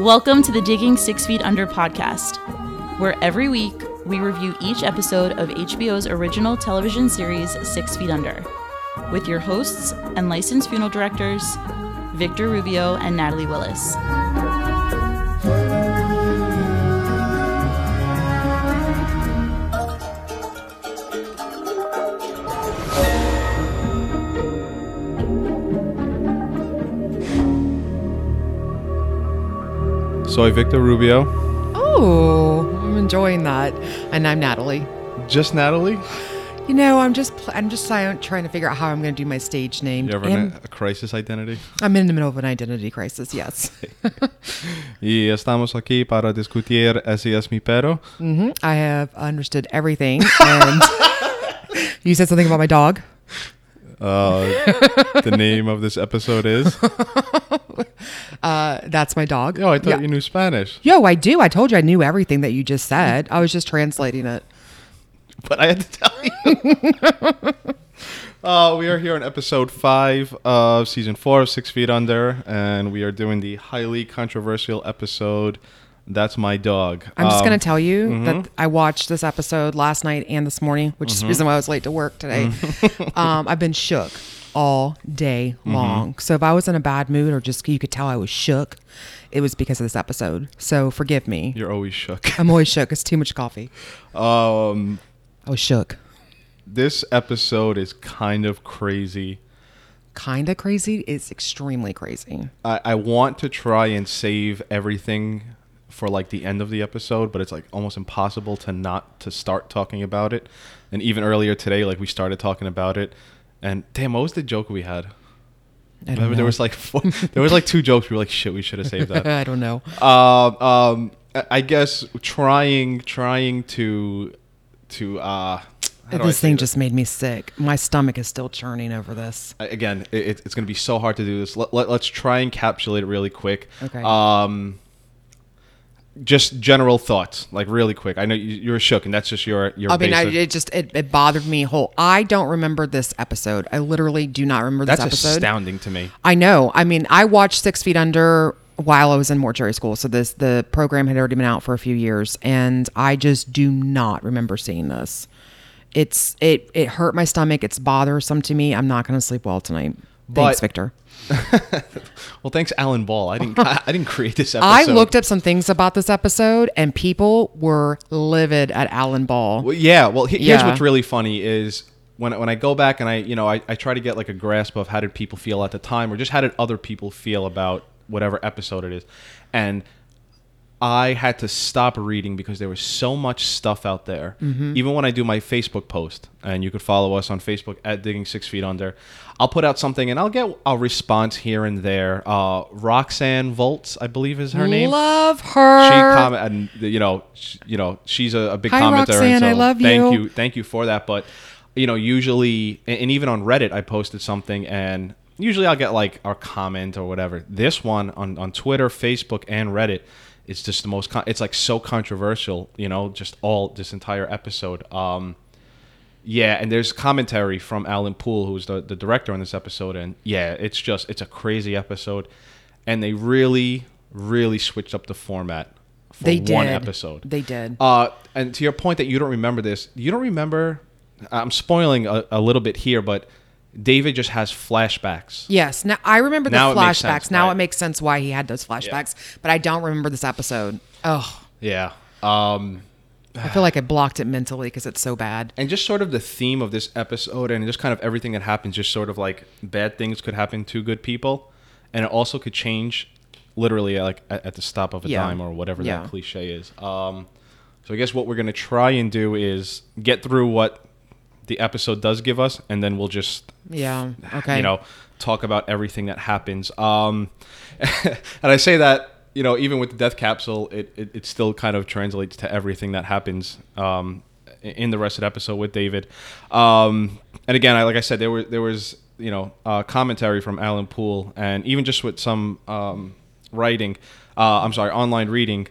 Welcome to the Digging Six Feet Under podcast, where every week we review each episode of HBO's original television series Six Feet Under, with your hosts and licensed funeral directors, Victor Rubio and Natalie Willis. Soy Victor Rubio. Oh, I'm enjoying that. And I'm Natalie. Just Natalie? You know, I'm just pl- I'm just trying to figure out how I'm going to do my stage name. You ever in a crisis identity? I'm in the middle of an identity crisis. Yes. Y estamos aquí para discutir ese es mi perro. hmm I have understood everything. And you said something about my dog. Uh, the name of this episode is. Uh, that's my dog. Oh, I thought Yeah. you knew Spanish, Yo, I do. I told you I knew everything that you just said. I was just translating it. but I had to tell you. Uh, we are here on episode five of season four of Six Feet Under, and we are doing the highly controversial episode. That's my dog. I'm just Um, going to tell you that I watched this episode last night and this morning, which is the reason why I was late to work today. um, I've been shook all day long. So if I was in a bad mood or just you could tell I was shook, it was because of this episode. So forgive me. You're always shook. I'm always shook. It's too much coffee. Um, I was shook. this episode is kind of crazy. Kind of crazy. It's extremely crazy. I, I want to try and save everything for like the end of the episode, but it's like almost impossible to not to start talking about it. And even earlier today, like we started talking about it, and damn, what was the joke we had? I don't Remember, know. there was like four, there was like two jokes. We were like, shit, we should have saved that. I don't know. um, um, I- guess trying trying to to uh. This thing just made me sick. My stomach is still churning over this. Again, it, it's going to be so hard to do this. Let, let, us try and encapsulate it really quick. Okay. Um, just general thoughts, like really quick. I know you, you're shook, and that's just your your. I mean, I, it just it, it bothered me whole. I don't remember this episode. I literally do not remember this that's episode. astounding to me. I know. I mean, I watched Six Feet Under while I was in mortuary school, so this the program had already been out for a few years, and I just do not remember seeing this. It's it it hurt my stomach. It's bothersome to me. I'm not going to sleep well tonight. Thanks, Victor. Well, thanks, Alan Ball. I didn't I, didn't create this episode. I looked up some things about this episode, and people were livid at Alan Ball. Well, yeah. Well, he- here's Yeah. what's really funny is when when I go back and I you know I, I try to get like a grasp of how did people feel at the time or just how did other people feel about whatever episode it is, and I had to stop reading because there was so much stuff out there. Mm-hmm. Even when I do my Facebook post, and you could follow us on Facebook at Digging Six Feet Under, I'll put out something and I'll get a response here and there. Uh, Roxanne Volts, I believe is her name I Love her. she comment and you know sh- you know she's a, a big Hi, commenter Roxanne, so I love thank you. you thank you for that but you know usually and, and even on reddit i posted something and usually i'll get like a comment or whatever this one on, on twitter facebook and reddit is just the most con- it's like so controversial you know just all this entire episode um yeah, and there's commentary from Alan Poul, who's the, the director on this episode, and yeah, it's just it's a crazy episode, and they really, really switched up the format for They did. one episode. They did. Uh, and to your point that you don't remember this, you don't remember. I'm spoiling a, a little bit here, but David just has flashbacks. Yes. Now I remember the Now it flashbacks. sense, now right. it makes sense why he had those flashbacks, but I don't remember this episode. Oh, Yeah. Um, I feel like I blocked it mentally because it's so bad. and just sort of the theme of this episode and just kind of everything that happens just sort of like bad things could happen to good people and it also could change literally like at, at the stop of a Yeah. dime or whatever Yeah. that cliche is um, so i guess what we're going to try and do is get through what the episode does give us and then we'll just Yeah. Okay. you know talk about everything that happens um, and i say that you know even with the death capsule it, it, it still kind of translates to everything that happens um, in the rest of the episode with david um, and again I, like i said there were there was you know uh, commentary from alan poul and even just with some um, writing uh, i'm sorry online reading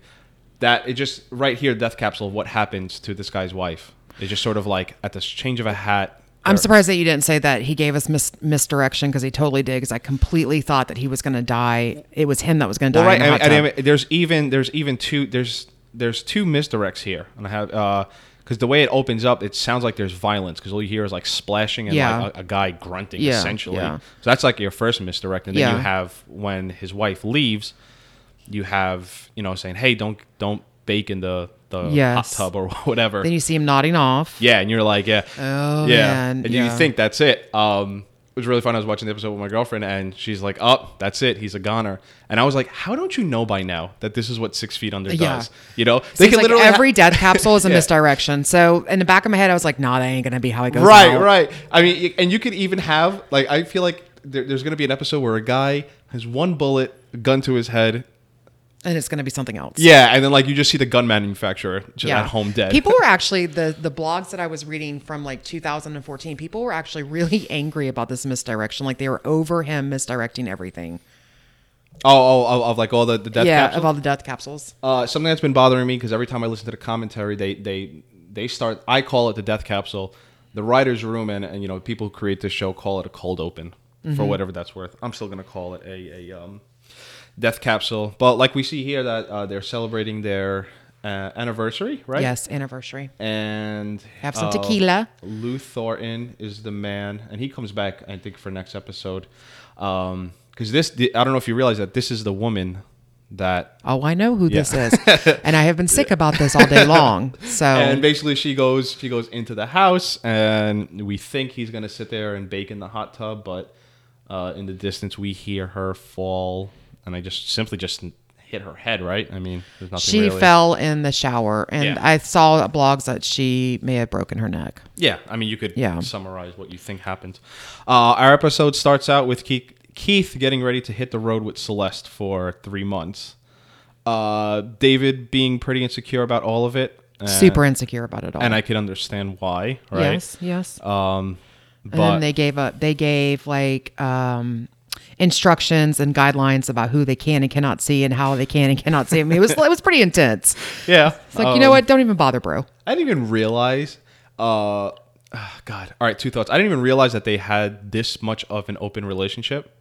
that it just right here death capsule of what happens to this guy's wife is just sort of like at the change of a hat I'm surprised that you didn't say that he gave us mis- misdirection because he totally did. Because I completely thought that he was going to die. It was him that was going to die. Well, right. I hot mean, I tub. mean, there's even there's even two there's there's two misdirects here, and I have uh because the way it opens up, it sounds like there's violence because all you hear is like splashing and Yeah. like a, a guy grunting Yeah, essentially. yeah. So that's like your first misdirect, and then you have when his wife leaves, you have you know saying, hey, don't don't bake in the the hot Yes. tub or whatever. then you see him nodding off. Yeah, and you're like, yeah, Oh, yeah, man, and you think that's it. Um, it was really fun. I was watching the episode with my girlfriend, and she's like, "Oh, that's it. He's a goner." And I was like, "How don't you know by now that this is what Six Feet Under Yeah. does?" You know, Seems like ha- every death capsule is a Yeah. misdirection. So in the back of my head, I was like, "Nah, that ain't gonna be how it goes." right, out. right. I mean, and you could even have like I feel like there, there's going to be an episode where a guy has one bullet, gun to his head. And it's gonna be something else. Yeah, and then like you just see the gun manufacturer just at home dead. People were actually the the blogs that I was reading from like 2014. People were actually really angry about this misdirection. Like they were over him misdirecting everything. oh, oh, oh, of like all the the death yeah, capsules? of all the death capsules. Uh, something that's been bothering me because every time I listen to the commentary, they they they start. I call it the death capsule. The writers' room and, and you know people who create this show call it a cold open Mm-hmm. for whatever that's worth. I'm still gonna call it a, a um, death capsule. But like we see here that uh, they're celebrating their uh, anniversary, right? Yes, anniversary. And Have some uh, tequila. Lou Thornton is the man, and he comes back I think for next episode. Um, because this I don't know if you realize that this is the woman that Oh, I know who this is, and I have been sick about this all day long. So and basically she goes she goes into the house and we think he's gonna sit there and bake in the hot tub but uh, in the distance we hear her fall and i just simply just hit her head right i mean there's nothing she really. fell in the shower, and Yeah. I saw blogs that she may have broken her neck. yeah i mean you could Yeah. summarize what you think happened uh, our episode starts out with keith, keith getting ready to hit the road with celeste for three months uh, david being pretty insecure about all of it and- Super insecure about it all. and i could understand why right Yes, yes. um and then they gave up. They gave like um, instructions and guidelines about who they can and cannot see and how they can and cannot see. I mean, it was it was pretty intense. yeah It's like you know um, what? Don't even bother, bro. I didn't even realize. Uh, ah, God. All right, two thoughts. I didn't even realize that they had this much of an open relationship.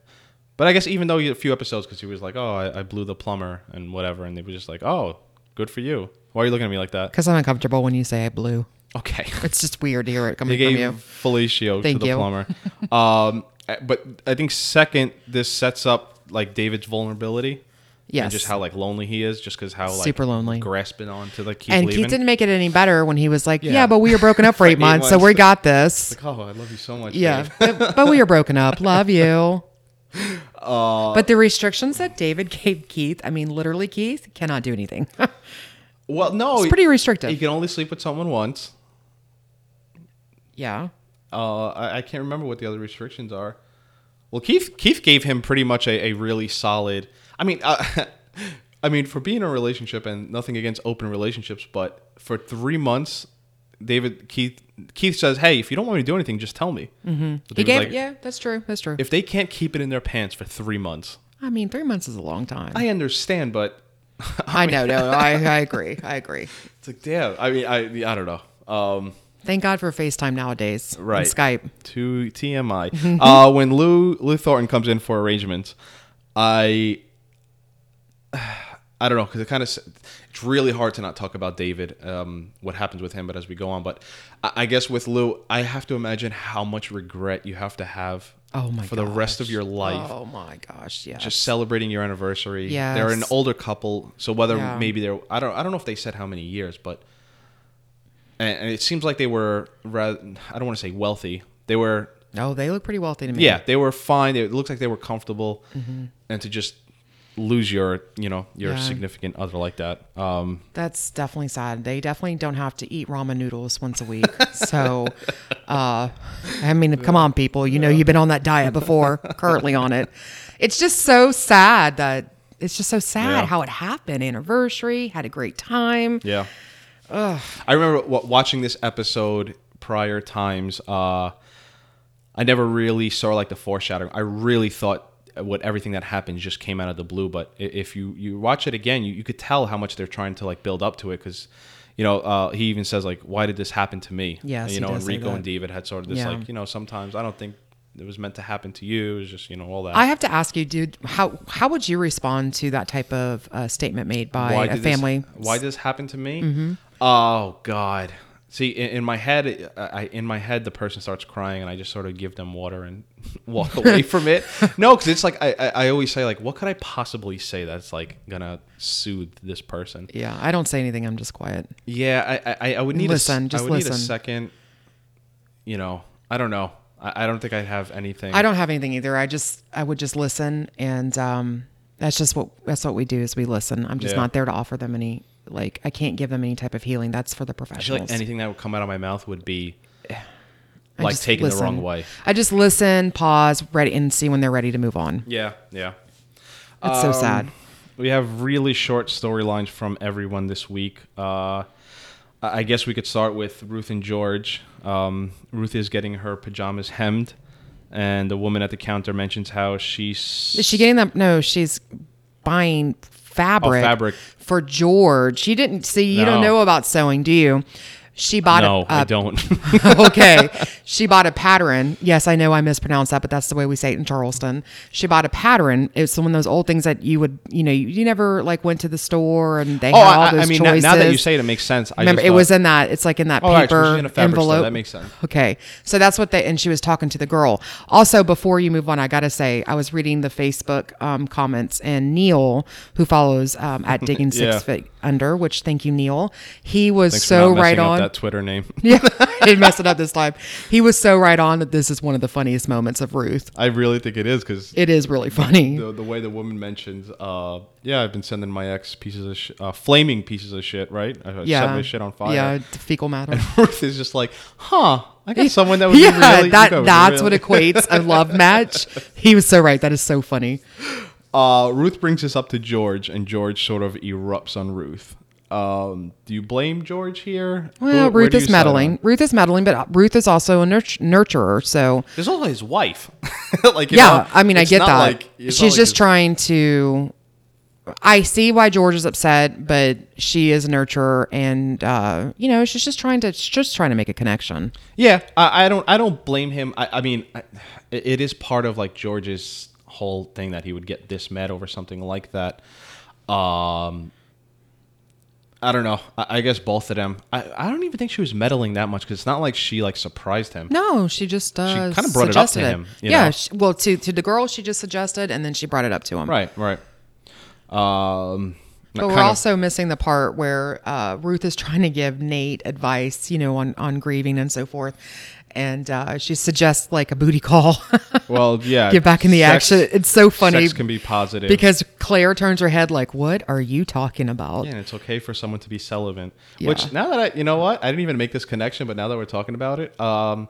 But I guess even though a few episodes, because he was like, "Oh, I, I blew the plumber" and whatever, and they were just like, "Oh, good for you." Why are you looking at me like that? Because I'm uncomfortable when you say I blew. Okay. It's just weird to hear it coming from gave you. Felicio Thank to the you. plumber. um, but I think second, this sets up like David's vulnerability. Yes. And just how like lonely he is, just because how like Super lonely. grasping on to like keep and leaving. Keith didn't make it any better when he was like, "Yeah, Yeah. but we were broken up for eight Eight months, so months. we got this." Like, oh, I love you so much. Yeah, but, but we are broken up. Love you. Uh, but the restrictions that David gave Keith, I mean, literally, Keith cannot do anything. Well, no, it's pretty restrictive. You can only sleep with someone once. yeah. Uh, I, I can't remember what the other restrictions are. Well, Keith Keith gave him pretty much a, a really solid. I mean, uh, I mean, for being in a relationship and nothing against open relationships, but for three months, David Keith Keith says, "Hey, if you don't want me to do anything, just tell me." Mm-hmm. He gave, yeah, that's true. That's true. If they can't keep it in their pants for three months, I mean, three months is a long time. I understand, but I know, no, I, I agree. I agree. it's like, damn. I mean, I I don't know. Um, Thank God for FaceTime nowadays. Right. Skype. to TMI. uh, when Lou Lou Thornton comes in for arrangements, I I don't know because it kind of it's really hard to not talk about David, um, what happens with him, but as we go on, but I, I guess with Lou, I have to imagine how much regret you have to have Oh my for the rest of your life. Oh my gosh, yeah. Just celebrating your anniversary. Yeah. They're an older couple, so whether Yeah. maybe they're I don't I don't know if they said how many years, but and, it seems like they were rather I don't want to say wealthy. They were no, they look pretty wealthy to me. yeah, they were fine. It looks like they were comfortable, and to just lose your, you know, your Mm-hmm. Yeah. significant other like that. Um, That's definitely sad. They definitely don't have to eat ramen noodles once a week. so, uh, I mean, come on, people. You know, you've been on that diet before, currently on it. It's just so sad that it's just so sad Yeah. how it happened. Anniversary, had a great time. yeah. I remember watching this episode prior times. Uh, I never really saw like the foreshadowing. I really thought what everything that happened just came out of the blue. But if you you watch it again, you, you could tell how much they're trying to like build up to it because. you know, uh, he even says like, "Why did this happen to me?" Yes, And, you know, does and say Rico that. and David had sort of this Yeah. like, you know, sometimes I don't think it was meant to happen to you. It was just you know all that. I have to ask you, dude, how how would you respond to that type of uh, statement made by a family? This, why did this happen to me? Oh God. See, in, in my head, I, I- in my head, the person starts crying, and I just sort of give them water and walk away from it. No, because it's like I, I, I always say, like, what could I possibly say that's like gonna soothe this person? yeah, I don't say anything. I'm just quiet. Yeah, I, I, I would need Listen, a, just I would need a second. You know, I don't know. I, I don't think I'd have anything. I don't have anything either. I just I would just listen, and um, that's just what that's what we do is we listen. I'm just Yeah. not there to offer them any like I can't give them any type of healing. That's for the I feel professionals. like anything that would come out of my mouth would be I like taken the wrong way. I just listen, pause, ready, and see when they're ready to move on. Yeah, yeah. It's so Um, sad. We have really short storylines from everyone this week. Uh, I I guess we could start with Ruth and George. Um, Ruth is getting her pajamas hemmed, and the woman at the counter mentions how she's. Is she getting them? No, she's buying fabric, Oh, fabric. for George. She didn't see. You don't know about sewing, do you? She bought No, a, I a don't. okay. She bought a pattern. Yes, I know I mispronounced that, but that's the way we say it in Charleston. She bought a pattern. It's one of those old things that you would, you know, you, you never like went to the store and they oh, had all I, those I mean, now, choices. now that you say it, it makes sense. I Remember, just it was in that. It's like in that Oh, right, so paper in a fabric store. envelope. That makes sense. Okay, so that's what they. And she was talking to the girl. Also, before you move on, I gotta say, I was reading the Facebook um, comments, and Neil, who follows um, at Digging Six Yeah. Feet Under, which thank you, Neil. He was Thanks so right on. That Twitter name. Yeah, I didn't mess it up this time. He was so right on that this is one of the funniest moments of Ruth. I really think it is because It is really funny. the, the way the woman mentions, uh, yeah, I've been sending my ex pieces of sh- uh, flaming pieces of shit, right? I yeah, set my shit on fire. Yeah, fecal matter. And Ruth is just like, huh? I got someone that would yeah, really. that that's really- what equates a love match. He was so right. That is so funny. Uh, Ruth brings this up to George, and George sort of erupts on Ruth. Um, do you blame George here? Well, Who- where Ruth do is meddling. Ruth is meddling, but Ruth is also a nurt- nurturer. So There's also his wife. like, you yeah, know, I mean, I get that. like- She's like just his- trying to. I see why George is upset, but she is a nurturer, and uh, you know, she's just trying to she's just trying to make a connection. Yeah, I, I don't. I don't blame him. I, I mean, I, it it is part of like George's whole thing that he would get this mad over something like that. Um, I don't know. I, I guess both of them. I, I don't even think she was meddling that much because it's not like she like surprised him. No, she just uh, kinda brought it up to suggested him, yeah, she, well, to to the girl, she just suggested, and then she brought it up to him. Right. Right. Um, But we're kind of- also missing the part where uh, Ruth is trying to give Nate advice, you know, on, on grieving and so forth. And uh, she suggests like a booty call. well, yeah. Get back in the sex- action. It's so funny Sex can be positive because Claire turns her head like, "What are you talking about?" Yeah, and it's okay for someone to be celibate. Yeah. Which now that I, you know what, I didn't even make this connection, but now that we're talking about it, um,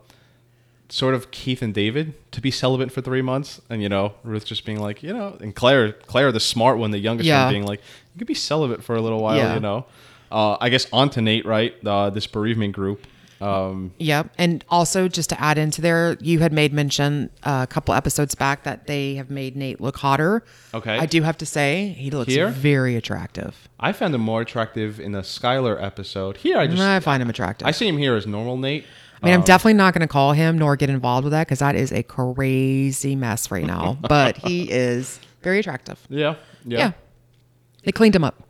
sort of Keith and David to be celibate for three months, and you know Ruth just being like, you know, and Claire, Claire the smart one, the youngest Yeah. one, being like, you could be celibate for a little while, Yeah. you know. Uh, I guess on to Nate, right? Uh, this bereavement group. Um, Yep. And also, just to add into there, you had made mention uh, a couple episodes back that they have made Nate look hotter. Okay. I do have to say, he looks Here? very attractive. I found him more attractive in the Skylar episode. Here, I just I find him attractive. I see him here as normal Nate. I mean, I'm definitely not going to call him nor get involved with that because that is a crazy mess right now. but he is very attractive. Yeah, yeah. Yeah. They cleaned him up.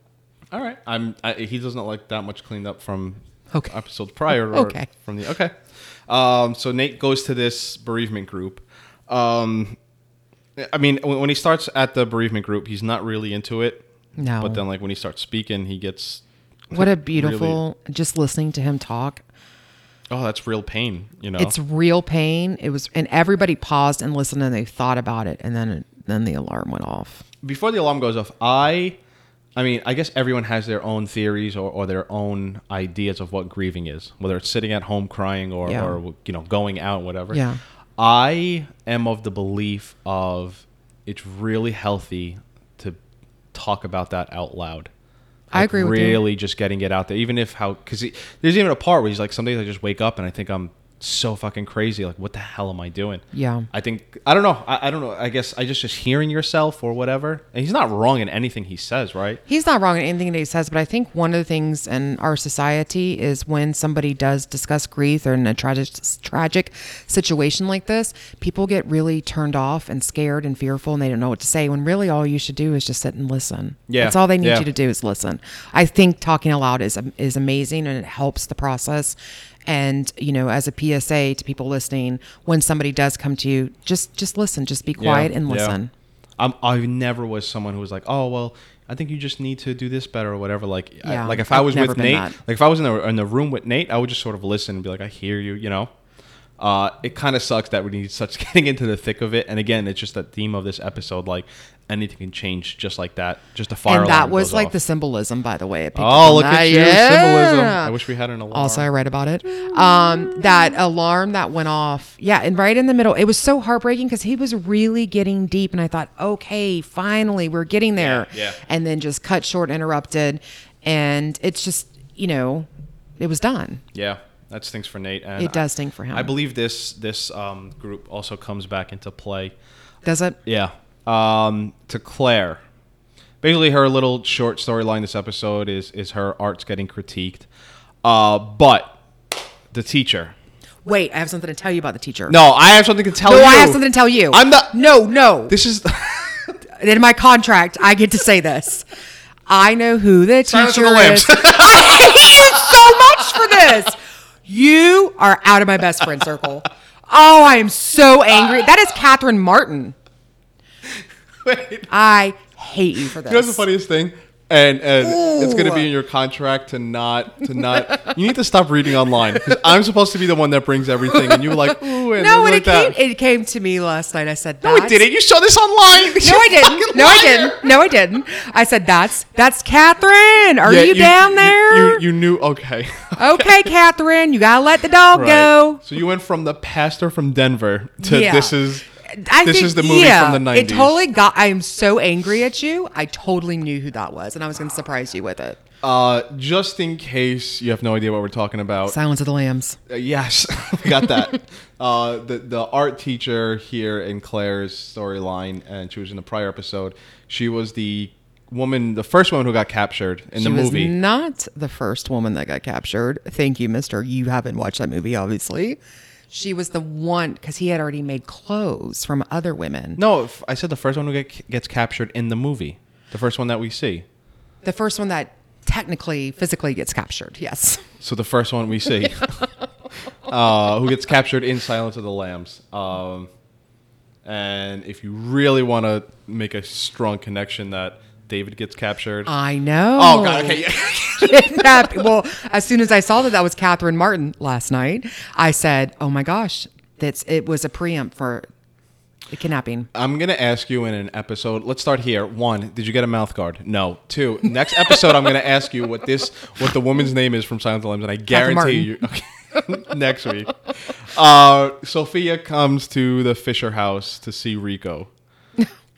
All right. I'm. I, he doesn't look like that much cleaned up from Okay. episodes prior. Or Okay. From the okay. Um. So Nate goes to this bereavement group. Um. I mean, when, when he starts at the bereavement group, he's not really into it. No. But then, like when he starts speaking, he gets. What a beautiful, just listening to him talk. Oh, that's real pain. You know. It's real pain. It was, and everybody paused and listened and they thought about it. And then, then the alarm went off. before the alarm goes off, I, I mean, I guess everyone has their own theories or, or their own ideas of what grieving is, whether it's sitting at home crying or, Yeah. or you know going out, whatever. Yeah. I am of the belief of it's really healthy to talk about that out loud. I agree with you. really just getting it out there, even if how because there's even a part where he's like, some days I just wake up and I think I'm so fucking crazy. Like, what the hell am I doing? Yeah. I think I don't know. I, I don't know. I guess I just just hearing yourself or whatever. And he's not wrong in anything he says, right? He's not wrong in anything that he says, but I think one of the things in our society is when somebody does discuss grief or in a tragic tragic situation like this, people get really turned off and scared and fearful and they don't know what to say when really all you should do is just sit and listen. Yeah, That's all they need yeah. you to do is listen. I think talking aloud is is amazing and it helps the process. And you know, as a PSA to people listening, when somebody does come to you, just just listen, just be quiet Yeah, and yeah. listen. I'm, I never was someone who was like, oh well, I think you just need to do this better or whatever. Like, I- like if I I've was with Nate, that. like if I was in the in the room with Nate, I would just sort of listen and be like, I hear you, you know. Uh, it kind of sucks that we he starts getting into the thick of it, and again, it's just that theme of this episode. Like anything can change just like that. Just a fire. and that was like off. the symbolism, by the way. I picked up Oh, look that. at you, symbolism. I wish we had an alarm. Also, I read about it. Um, that alarm that went off. Yeah, and right in the middle, it was so heartbreaking because he was really getting deep, and I thought, okay, finally, we're getting there. Yeah, yeah. And then just cut short, interrupted, and it's just you know, it was done. Yeah, that stinks for Nate. And It does stink for him. I believe this this um, group also comes back into play. Does it? Yeah. Um, to Claire. Basically, her little short storyline this episode is is her art's getting critiqued. Uh, but the teacher. Wait, I have something to tell you about the teacher. No, I have something to tell no, you. I have something to tell you. I'm the. No, no. This is. in my contract, I get to say this. I know who the Silence teacher the is. I hate you so much for this. You are out of my best friend circle. Oh, I am so angry. That is Catherine Martin. Wait. I hate you for this. You know what's the funniest thing? And and it's gonna be in your contract to not to not. You need to stop reading online 'cause I'm supposed to be the one that brings everything, and you're like, ooh, and no, like it that. came, it came to me last night. I said, no, it "That's- didn't. You saw this online. No, I didn't. No, I didn't. No, I didn't. I said, "That's that's Catherine. Are you, down there? You, you, you knew. Okay. okay, Catherine. You gotta let the dog Right. go." So you went from the pastor from Denver to Yeah. this is I this think- is the movie yeah, from the 90s. It totally got. I am so angry at you. I totally knew who that was, and I was going to surprise you with it. uh, just in case you have no idea what we're talking about. Silence of the Lambs. Uh, yes, we got that. uh, the the art teacher here in Claire's storyline, and she was in the prior episode. She was the woman, the first woman who got captured in she the was movie. not the first woman that got captured. Thank you, Mister. You haven't watched that movie, obviously. She was the one because he had already made clothes from other women. no, I said the first one who get, gets captured in the movie. The first one that we see. The first one that technically, physically gets captured. Yes. So the first one we see, uh, who gets captured in Silence of the Lambs. Um, and if you really want to make a strong connection that David gets captured. I know. oh God, okay. Kidnapped. well, as soon as I saw that that was Catherine Martin last night, I said, "Oh my gosh, that's it was a preempt for the kidnapping." I'm gonna ask you in an episode. Let's start here. One, did you get a mouth guard? No. Two, next episode, I'm gonna ask you what this, what the woman's name is from Silence of the Lambs, and I guarantee you. Okay. next week, uh, Sophia comes to the Fisher house to see Rico.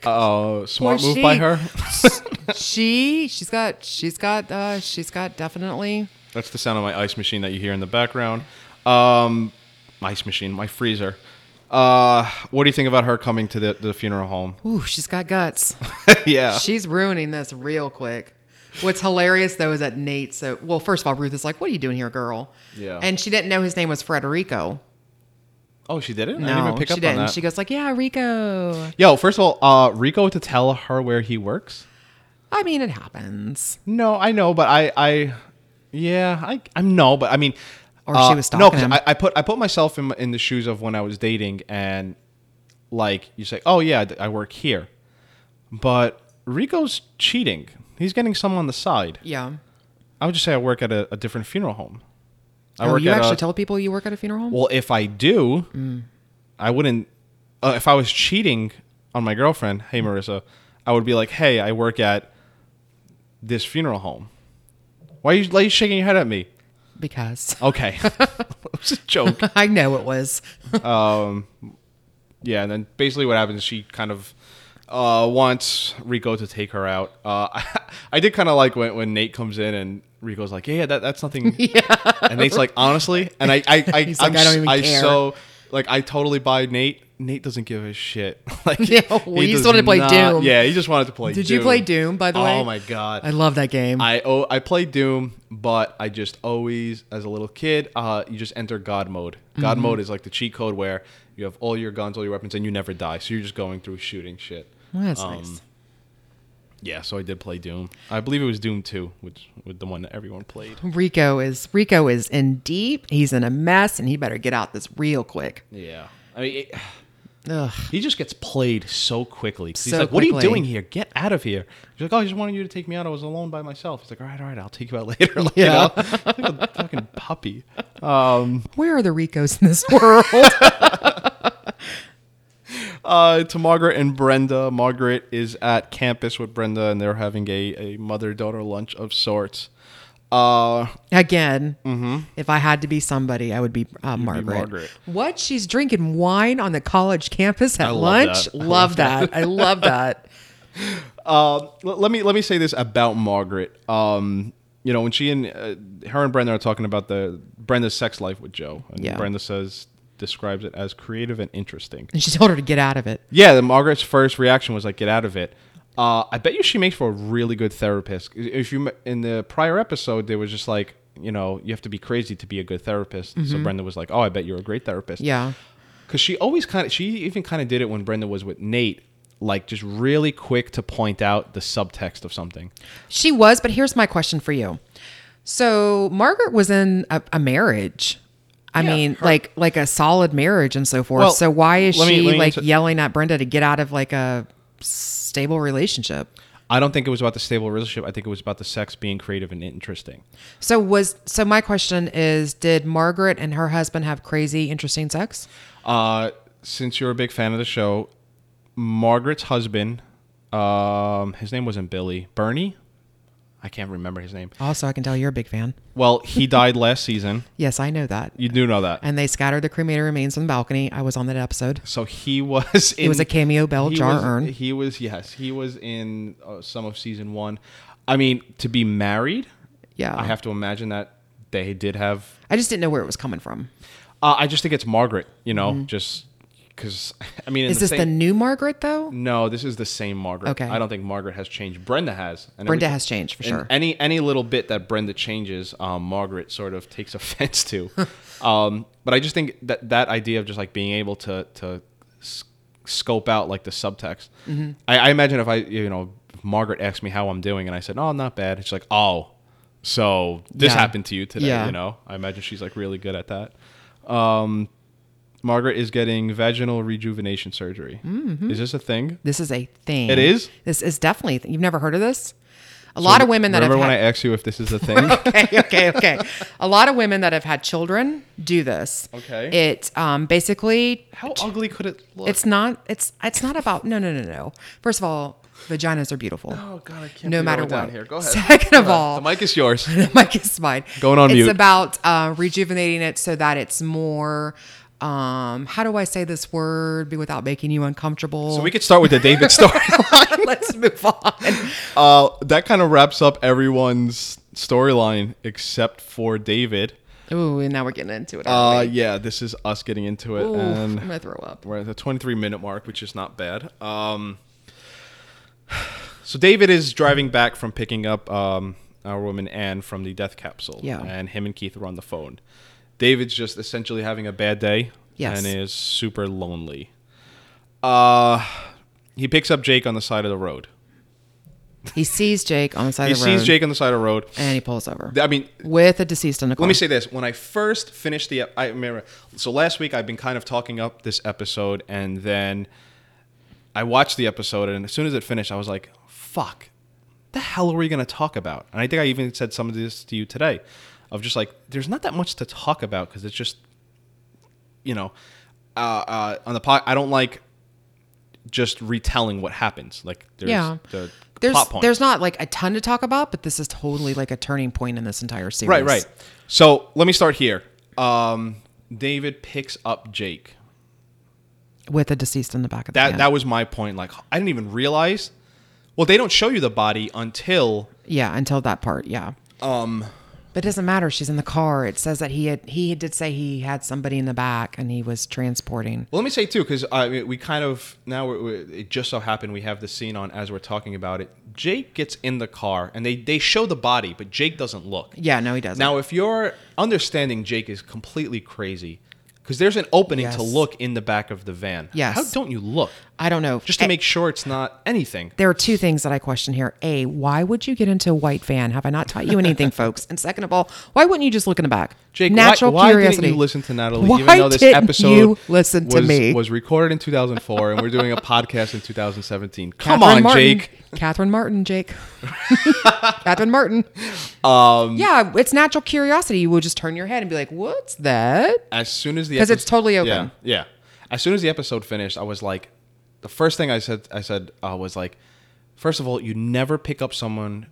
Uh, smart move she. by her. she she's got she's got uh she's got definitely That's the sound of my ice machine that you hear in the background. Um, ice machine, my freezer. Uh, what do you think about her coming to the, the funeral home? ooh she's got guts. yeah. she's ruining this real quick. What's hilarious though is that Nate. So well, first of all, Ruth is like, "What are you doing here, girl?" Yeah. and she didn't know his name was Frederico. Oh, she did it. I No, didn't even pick she up didn't. on that. She goes like, "Yeah, Rico." Yo, first of all, uh, Rico to tell her where he works. I mean, it happens. No, I know, but I, I, yeah, I, I'm no, but I mean, Or uh, she was no, stalking 'cause him. I, I put I put myself in in the shoes of when I was dating, and like you say, oh yeah, I work here, but Rico's cheating. He's getting some on the side. Yeah. I would just say I work at a, a different funeral home. I oh, you at actually a, tell people you work at a funeral home? Well, if I do, Mm. I wouldn't. Uh, if I was cheating on my girlfriend, hey Marissa, I would be like, hey, I work at this funeral home. Why are you, why are you shaking your head at me? because Okay, it was a joke. I know it was. Um, yeah, and then basically what happens she kind of uh, wants Rico to take her out. Uh, I, I did kind of like when, when Nate comes in and Rico's like, yeah, yeah that, that's nothing. Yeah. And Nate's like, honestly, and I, I, I, He's I'm "I don't even I care." so like I totally buy Nate. Nate doesn't give a shit. like Yeah, well, he just does wanted to play Doom. Yeah, he just wanted to play. Did you play Doom, by the way? Oh my god, I love that game. I oh I played Doom, but I just always, as a little kid, uh, you just enter God mode. God Mm-hmm. mode is like the cheat code where you have all your guns, all your weapons, and you never die. So you're just going through shooting shit. Well, that's Um, nice. Yeah, so I did play Doom. I believe it was Doom 2, which with the one that everyone played. Rico is Rico is in deep. He's in a mess, and he better get out this real quick. Yeah, I mean, it, Ugh. he just gets played so quickly. 'Cause he's So like, "What are you doing here? Get out of here!" He's like, "Oh, I just wanted you to take me out. I was alone by myself." He's like, "All right, all right, I'll take you out later." Like, you Yeah. know? like a fucking puppy. Um, Where are the Ricos in this world? Uh, to Margaret and Brenda. Margaret is at campus with Brenda, and they're having a, a mother daughter lunch of sorts. Uh, Again, if I had to be somebody, I would be uh, Margaret. Margaret. What? She's drinking wine on the college campus at love lunch? that. Love that. I love that. uh, let me let me say this about Margaret. Um, you know, when she and uh, her and Brenda are talking about the Brenda's sex life with Joe, and Yeah. Brenda says describes it as creative and interesting. And she told her to get out of it. Yeah, the Margaret's first reaction was like, "Get out of it." Uh, I bet you she makes for a really good therapist. If you in the prior episode, there was just like, you know, you have to be crazy to be a good therapist. So Brenda was like, "Oh, I bet you're a great therapist." Yeah. because she always kind of, she even kind of did it when Brenda was with Nate, like just really quick to point out the subtext of something. She was, but here's my question for you. So Margaret was in a, a marriage. I Yeah, mean, her- like like a solid marriage and so forth. Well, so why is me- she like answer- yelling at Brenda to get out of like a stable relationship? I don't think it was about the stable relationship. I think it was about the sex being creative and interesting. So was so my question is did Margaret and her husband have crazy interesting sex? Uh, since you're a big fan of the show, Margaret's husband, um, his name wasn't Billy, Bernie. I can't remember his name. Also, I can tell you're a big fan. Well, he died last season. Yes, I know that. You do know that. And they scattered the cremated remains on the balcony. I was on that episode. So he was. In, it was a cameo bell jar was- urn. He was yes. He was in uh, some of season one. I mean, to be married, Yeah. I have to imagine that they did have. I just didn't know where it was coming from. Uh, I just think it's Margaret. You know, just because I mean. Is this the new Margaret though? No, this is the same Margaret. Okay. I don't think Margaret has changed. Brenda has. And Brenda every- has changed, for sure. Any any little bit that Brenda changes, um, Margaret sort of takes offense to. um, but I just think that that idea of just like being able to to scope out like the subtext. Mm-hmm. I, I imagine if I you know Margaret asked me how I'm doing and I said, "Oh, not bad," it's like, "Oh, so this Yeah. happened to you today." Yeah. You know, I imagine she's like really good at that. Um, Margaret is getting vaginal rejuvenation surgery. Mm-hmm. Is this a thing? This is a thing. It is? This is definitely. a thing. You've never heard of this? A lot of women that Remember have when had, I asked you if this is a thing? okay, okay, okay. A lot of women that have had children do this. Okay. It um, basically How ugly could it look? it's not it's it's not about no no no no. First of all, vaginas are beautiful. oh god, I can't. no matter what. Here, go ahead. Second Go of ahead. all, the mic is yours. the mic is mine. Going on it's mute. about uh, rejuvenating it so that it's more. Um, how do I say this word be without making you uncomfortable? So we could start with the David story. Let's move on. uh, that kind of wraps up everyone's storyline except for David. Ooh, and now we're getting into it. Uh, we? yeah, this is us getting into it, Ooh, I'm gonna throw up. we're at the 23 minute mark, which is not bad. Um, so David is driving back from picking up um, our woman Anne from the death capsule. Yeah. And him and Keith are on the phone. David's just essentially having a bad day. Yes. And is super lonely. Uh, he picks up Jake on the side of the road. He sees Jake on the side He of the road. sees Jake on the side of the road. and he pulls over I mean, with a deceased in the car. let me say this: when I first finished the, I remember. So last week I've been kind of talking up this episode, and then I watched the episode, and as soon as it finished, I was like, "Fuck, the hell are we going to talk about?" And I think I even said some of this to you today, of just like, there's not that much to talk about because it's just, you know, uh, uh, on the pod, I don't like just retelling what happens. Like, there's Yeah. the There's plot points. there's not like a ton to talk about, but this is totally like a turning point in this entire series. Right, right. So let me start here. Um, David picks up Jake. with a deceased in the back of the That van. that was my point. Like I didn't even realize. Well, they don't show you the body until yeah, until that part. Yeah. um But it doesn't matter. She's in the car. It says that he had he did say he had somebody in the back and he was transporting. Well, let me say too, because I mean, we kind of now we're, we're- it just so happened we have the scene on as we're talking about it. Jake gets in the car and they they show the body, but Jake doesn't look. Yeah, no, he doesn't. Now, if you're understanding Jake is completely crazy, because there's an opening to look in the back of the van. Yes. How don't you look I don't know. just to make sure it's not anything? there are two things that I question here. A, why would you get into a white van? Have I not taught you anything, folks? And second of all, why wouldn't you just look in the back? Jake, natural why, why curiosity. didn't you listen to Natalie? Why even though this didn't episode you listen to was, me? was recorded in 2004 and we're doing a podcast in 2017. Come Catherine on, Martin. Jake. Catherine Martin, Jake. Catherine Martin. Um, yeah, it's natural curiosity. You would just turn your head and be like, "What's that?" As soon as the 'Cause it's totally open. Yeah, yeah. As soon as the episode finished, I was like, the first thing I said, I said, uh, was like, first of all, you never pick up someone.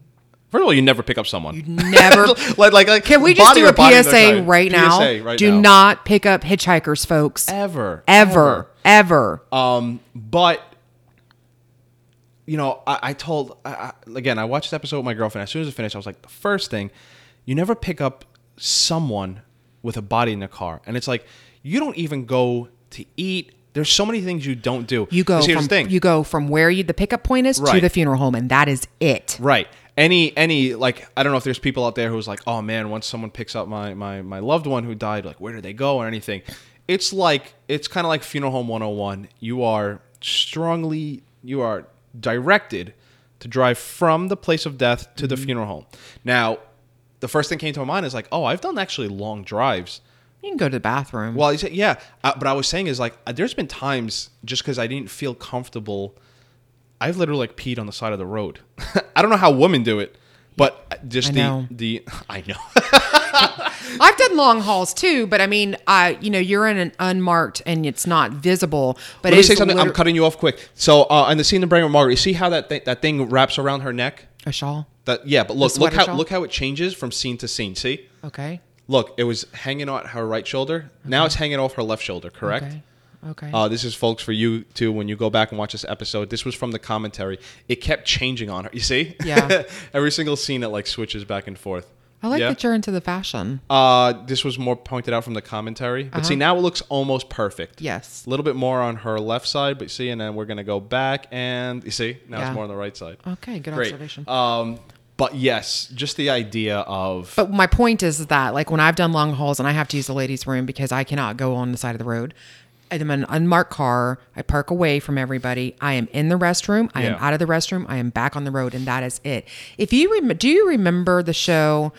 First of all, you never pick up someone. You Never. like, like, like, Can we just do a PSA right now? PSA right do now. not pick up hitchhikers, folks. ever, Ever. Ever. Um, but you know, I, I told I, I, again. I watched the episode with my girlfriend. As soon as it finished, I was like, the first thing, you never pick up someone with a body in the car, and it's like you don't even go to eat. There's so many things you don't do. You go here's from the thing. you go from where you the pickup point is to the funeral home, and that is it. Right. Any any like I don't know if there's people out there who's like, oh man, once someone picks up my my my loved one who died, like where do they go or anything? It's like it's kind of like funeral home 101. You are strongly you are directed to drive from the place of death to the mm-hmm. funeral home. Now, the first thing came to my mind is like, oh, I've done actually long drives. You can go to the bathroom. Well, he said, yeah, uh, but I was saying is like, uh, there's been times just because I didn't feel comfortable, I've literally like peed on the side of the road. I don't know how women do it, but uh, just I the know. the I know. I've done long hauls too, but I mean, I you know you're in an unmarked and it's not visible. But Let me say something. I'm cutting you off quick. So, uh, in the scene in Brain with Margaret, you see how that thing, that thing wraps around her neck? a shawl. That yeah, but look, look how shawl? look how it changes from scene to scene. See, Okay. Look, it was hanging on her right shoulder. Now it's hanging off her left shoulder. Correct. Okay. Okay. Uh, this is, folks, for you too. When you go back and watch this episode, this was from the commentary. It kept changing on her. You see? Yeah. Every single scene, it like switches back and forth. I like yeah? that you're into the fashion. Uh, this was more pointed out from the commentary. But see, now it looks almost perfect. Uh-huh. Yes. A little bit more on her left side, but see, and then we're gonna go back and you see, now Yeah. it's more on the right side. Okay. Good Great. observation. Um, but yes, just the idea of But my point is that, like, when I've done long hauls and I have to use the ladies' room because I cannot go on the side of the road, I'm an unmarked car. I park away from everybody. I am in the restroom. I am out of the restroom. I am back on the road, and that is it. If you rem- do, you remember the show?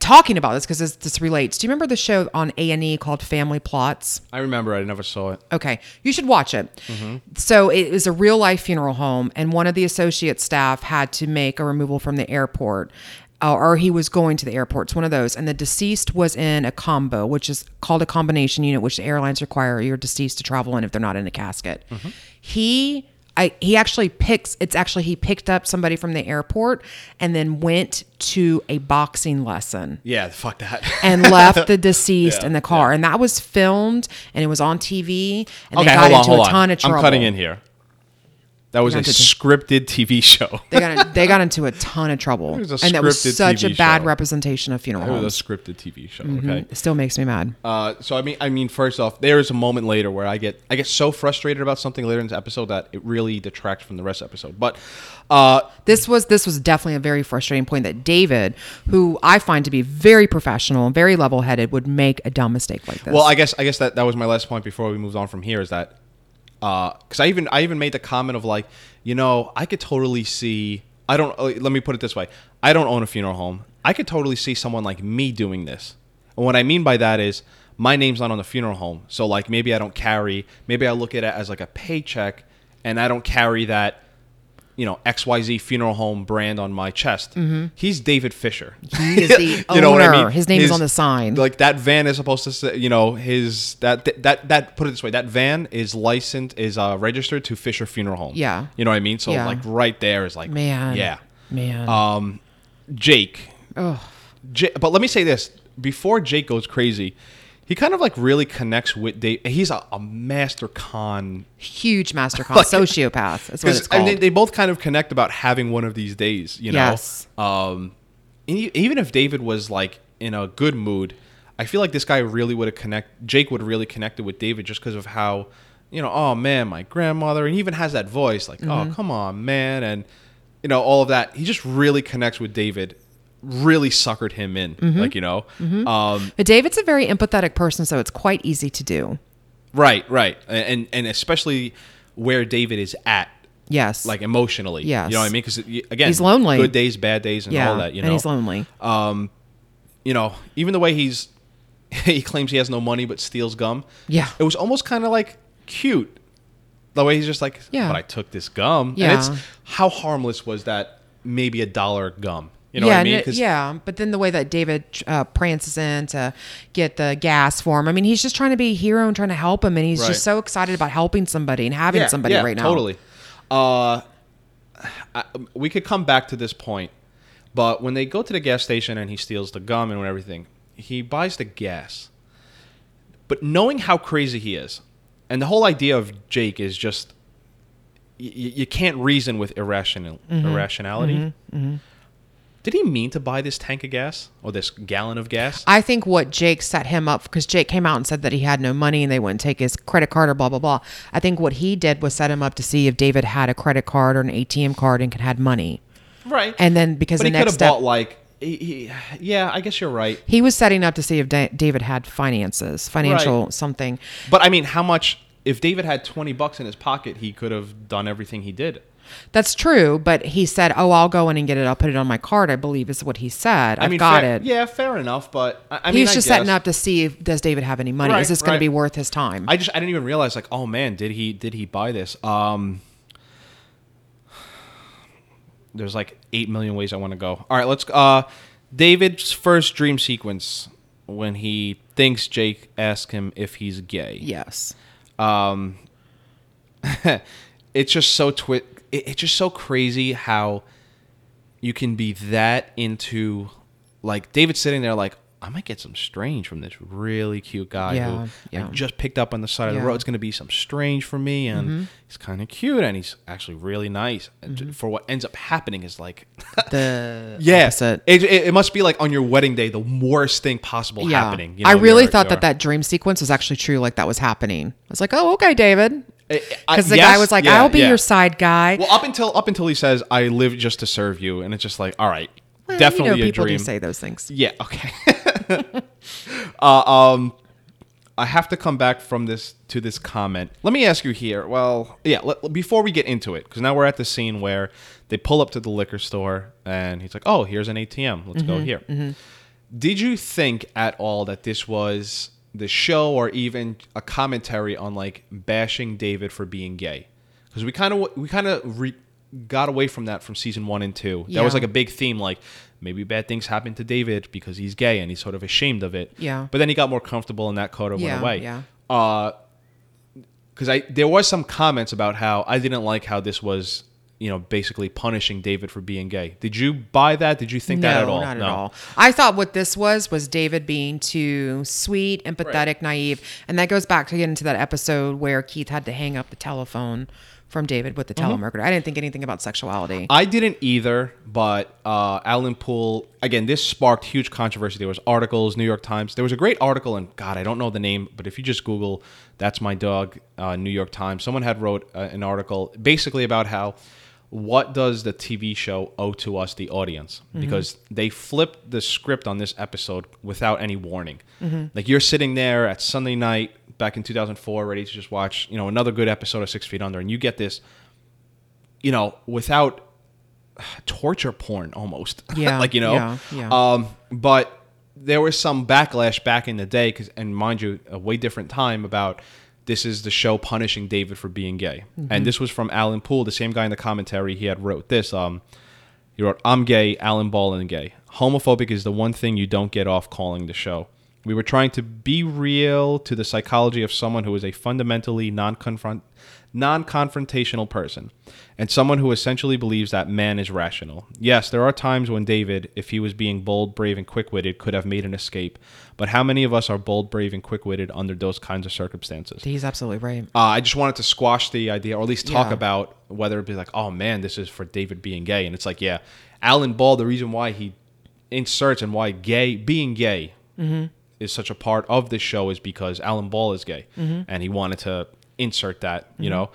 Talking about this because this, this relates. Do you remember the show on A and E called Family Plots? I remember, I never saw it. Okay, you should watch it. So it was a real life funeral home, and one of the associate staff had to make a removal from the airport, uh, or he was going to the airport. It's one of those, and the deceased was in a combo, which is called a combination unit, which the airlines require your deceased to travel in if they're not in a casket. He. I, he actually picks it's actually he picked up somebody from the airport and then went to a boxing lesson Yeah, fuck that. and left the deceased Yeah, in the car. And that was filmed and it was on TV. And okay, they got hold on, into hold a on. ton of trouble. I'm cutting in here. That was a scripted TV show. They got in, they got into a ton of trouble. It was a and that was scripted such TV a bad show. representation of funeral It was homes. a scripted TV show. Mm-hmm. Okay. It still makes me mad. Uh, so I mean, I mean, first off, there is a moment later where I get I get so frustrated about something later in the episode that it really detracts from the rest of the episode. But uh, This was this was definitely a very frustrating point that David, who I find to be very professional and very level headed, would make a dumb mistake like this. well, I guess I guess that that was my last point before we moved on from here is that because I even I even made the comment of like, you know, I could totally see. I don't. uh, Let me put it this way: I don't own a funeral home. I could totally see someone like me doing this. And what I mean by that is my name's not on the funeral home, so like maybe I don't carry. Maybe I look at it as like a paycheck, and I don't carry that. You know, XYZ funeral home brand on my chest. He's David Fisher. he is the You know what I owner. mean? His name is on the sign. Like that van is supposed to say, you know, his that that that put it this way, that van is licensed is uh registered to Fisher Funeral Home. Yeah. You know what I mean? So Yeah. like right there is like Man. Yeah. Man. Um Jake. Ugh. J- but let me say this, before Jake goes crazy, he kind of like really connects with Dave. He's a, a master con. Huge master con sociopath. That's what it's called. and they, they both kind of connect about having one of these days. You know. Yes. Um, even if David was like in a good mood, I feel like this guy really would have connect. Jake would have really connected with David just because of how, you know, oh man, my grandmother, and he even has that voice like, Mm-hmm. oh come on, man, and you know all of that. He just really connects with David. Really suckered him in, Mm-hmm. like you know. Um, but David's a very empathetic person, so it's quite easy to do. right, right, and and especially where David is at Yes. like emotionally. Yes. You know what I mean? Because again, He's lonely. Good days, bad days, and yeah. all that. You know, and he's lonely. um, you know, even the way he's he claims he has no money but steals gum. Yeah. it was almost kind of like cute. The way he's just like, Yeah. but I took this gum. Yeah. and it's how harmless was that? Maybe a dollar gum. You know yeah, what I mean? yeah, but then the way that David uh, prances in to get the gas for him, I mean, he's just trying to be a hero and trying to help him, and he's Right. just so excited about helping somebody and having yeah, somebody yeah, right now. Totally. Uh, I, we could come back to this point, but when they go to the gas station and he steals the gum and everything, he buys the gas. But knowing how crazy he is, and the whole idea of Jake is just y- y- you can't reason with irrational Mm-hmm. irrationality. Did he mean to buy this tank of gas or this gallon of gas? I think what Jake set him up because Jake came out and said that he had no money and they wouldn't take his credit card or blah blah blah. I think what he did was set him up to see if David had a credit card or an ATM card and could had money. right. And then because but the he could next have step, bought like, he, he, yeah, I guess you're right. he was setting up to see if da- David had finances, financial Right. something. But I mean, how much? If David had twenty bucks in his pocket, he could have done everything he did. That's true, but he said, "Oh, I'll go in and get it. I'll put it on my card." I believe is what he said. I've I mean, got fair- it. Yeah, fair enough. But I, I he mean, was just setting up to see if does David have any money. Right, is this going right. to be worth his time? I just I didn't even realize like, oh man, did he did he buy this? Um, there's like eight million ways I want to go. All right, let's. Uh, David's first dream sequence when he thinks Jake asked him if he's gay. yes. um it's just so twi- it, it's just so crazy how you can be that into like David sitting there like I might get some strange from this really cute guy Yeah, who yeah. I just picked up on the side of the road. It's going to be some strange for me, and Mm-hmm. he's kind of cute, and he's actually really nice. And j- For what ends up happening is like, The yeah, it, it, it must be like on your wedding day, the worst thing possible Yeah. happening. you I really thought that that dream sequence was actually true, like that was happening. I was like, "Oh, okay, David," because the yes, guy was like, yeah, "I'll be yeah. your side guy." Well, up until up until he says, "I live just to serve you," and it's just like, all right, Well, definitely you know, a people dream. do say those things. Yeah. Okay. uh, um, I have to come back from this to this comment. Let me ask you here. Well, yeah. Let, before we get into it, because now we're at the scene where they pull up to the liquor store, and he's like, "Oh, here's an ATM. Let's go here." Did you think at all that this was the show or even a commentary on like bashing David for being gay? Because we kind of we kind of re- got away from that from season one and two. That was like a big theme, like maybe bad things happened to David because he's gay and he's sort of ashamed of it. Yeah. But then he got more comfortable and that kind of Yeah, went away. yeah. Uh, because I there was some comments about how I didn't like how this was. You know, basically punishing David for being gay. Did you buy that? Did you think no, that at all? not no. at all. I thought what this was was David being too sweet, empathetic, naive, and that goes back to get into that episode where Keith had to hang up the telephone from David with the Mm-hmm. telemarketer. I didn't think anything about sexuality. I didn't either, but uh, Alan Poul again. This sparked huge controversy. There was articles, New York Times. There was a great article, and God, I don't know the name, but if you just Google "That's My Dog," uh, New York Times, someone had wrote uh, an article basically about how what does the TV show owe to us, the audience, because they flipped the script on this episode without any warning. Like you're sitting there at Sunday night back in 2004, ready to just watch, you know, another good episode of Six Feet Under, and you get this you know, without torture porn almost. Yeah, like, you know. yeah, yeah. Um, but there was some backlash back in the day, cause, and mind you, a way different time about this is the show punishing David for being gay. Mm-hmm. And this was from Alan Poul, the same guy in the commentary. He had wrote this. Um, he wrote, I'm gay, Alan Ball and gay. Homophobic is the one thing you don't get off calling the show. We were trying to be real to the psychology of someone who is a fundamentally non-confront non-confrontational person and someone who essentially believes that man is rational. Yes, there are times when David, if he was being bold, brave and quick-witted, could have made an escape. But how many of us are bold, brave and quick-witted under those kinds of circumstances? He's absolutely right. Uh, I just wanted to squash the idea, or at least talk Yeah. about whether it be like, oh man, this is for David being gay, and it's like, yeah, Alan Ball. The reason why he inserts and why gay being gay Mm-hmm. Is such a part of this show is because Alan Ball is gay, Mm-hmm. and he wanted to insert that. You know,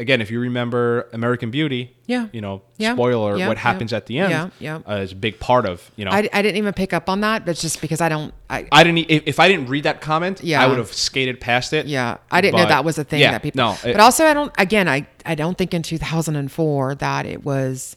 again, if you remember American Beauty, Yeah. you know, Yeah. spoiler, Yeah, what yeah. happens at the end Yeah, yeah. Uh, is a big part of you know. I, I didn't even pick up on that, but just because I don't. I, I didn't. If, if I didn't read that comment, Yeah. I would have skated past it. yeah, I didn't know that was a thing yeah, that people. No, it- but also, I don't. Again, I I don't think in 2004 that it was.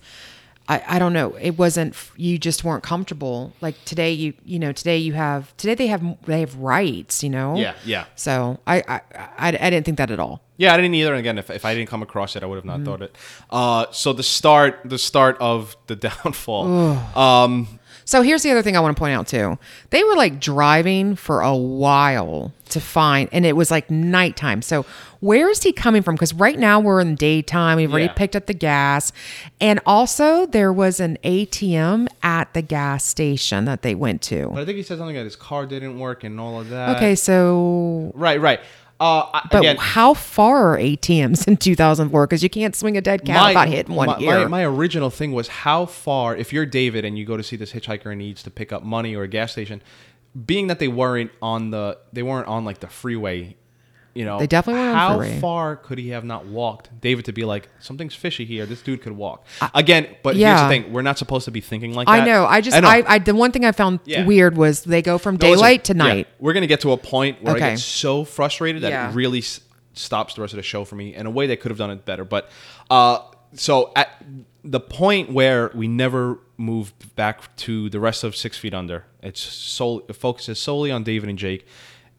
I, I don't know. It wasn't. You just weren't comfortable. Like today, you you know today you have today they have they have rights. You know. Yeah, yeah. So I I I, I didn't think that at all. Yeah, I didn't either. And again, if, if I didn't come across it, I would have not thought it. Uh, so the start, the start of the downfall. Um, So here's the other thing I want to point out too. They were like driving for a while to find, and it was like nighttime. So where is he coming from? Because right now we're in daytime. We've already Yeah. picked up the gas, and also there was an ATM at the gas station that they went to. but I think he said something that his car didn't work and all of that. Okay, so Right, right. Uh, but again, how far are ATMs in 2004? Because you can't swing a dead cat without hitting one my, ear. my, my original thing was how far, if you're David and you go to see this hitchhiker and needs to pick up money or a gas station, being that they weren't on the, they weren't on like the freeway, you know, They definitely weren't on How far could he have not walked, David, to be like something's fishy here? This dude could walk again. But here's yeah. the thing: we're not supposed to be thinking like that. I know. I just, know. I, I, the one thing I found Yeah. weird was they go from No, listen, daylight to yeah, night. we're gonna get to a point where I get so frustrated that Yeah. it really s- stops the rest of the show for me. In a way, they could have done it better. But uh, so at the point where we never moved back to the rest of Six Feet Under, it's so it focuses solely on David and Jake.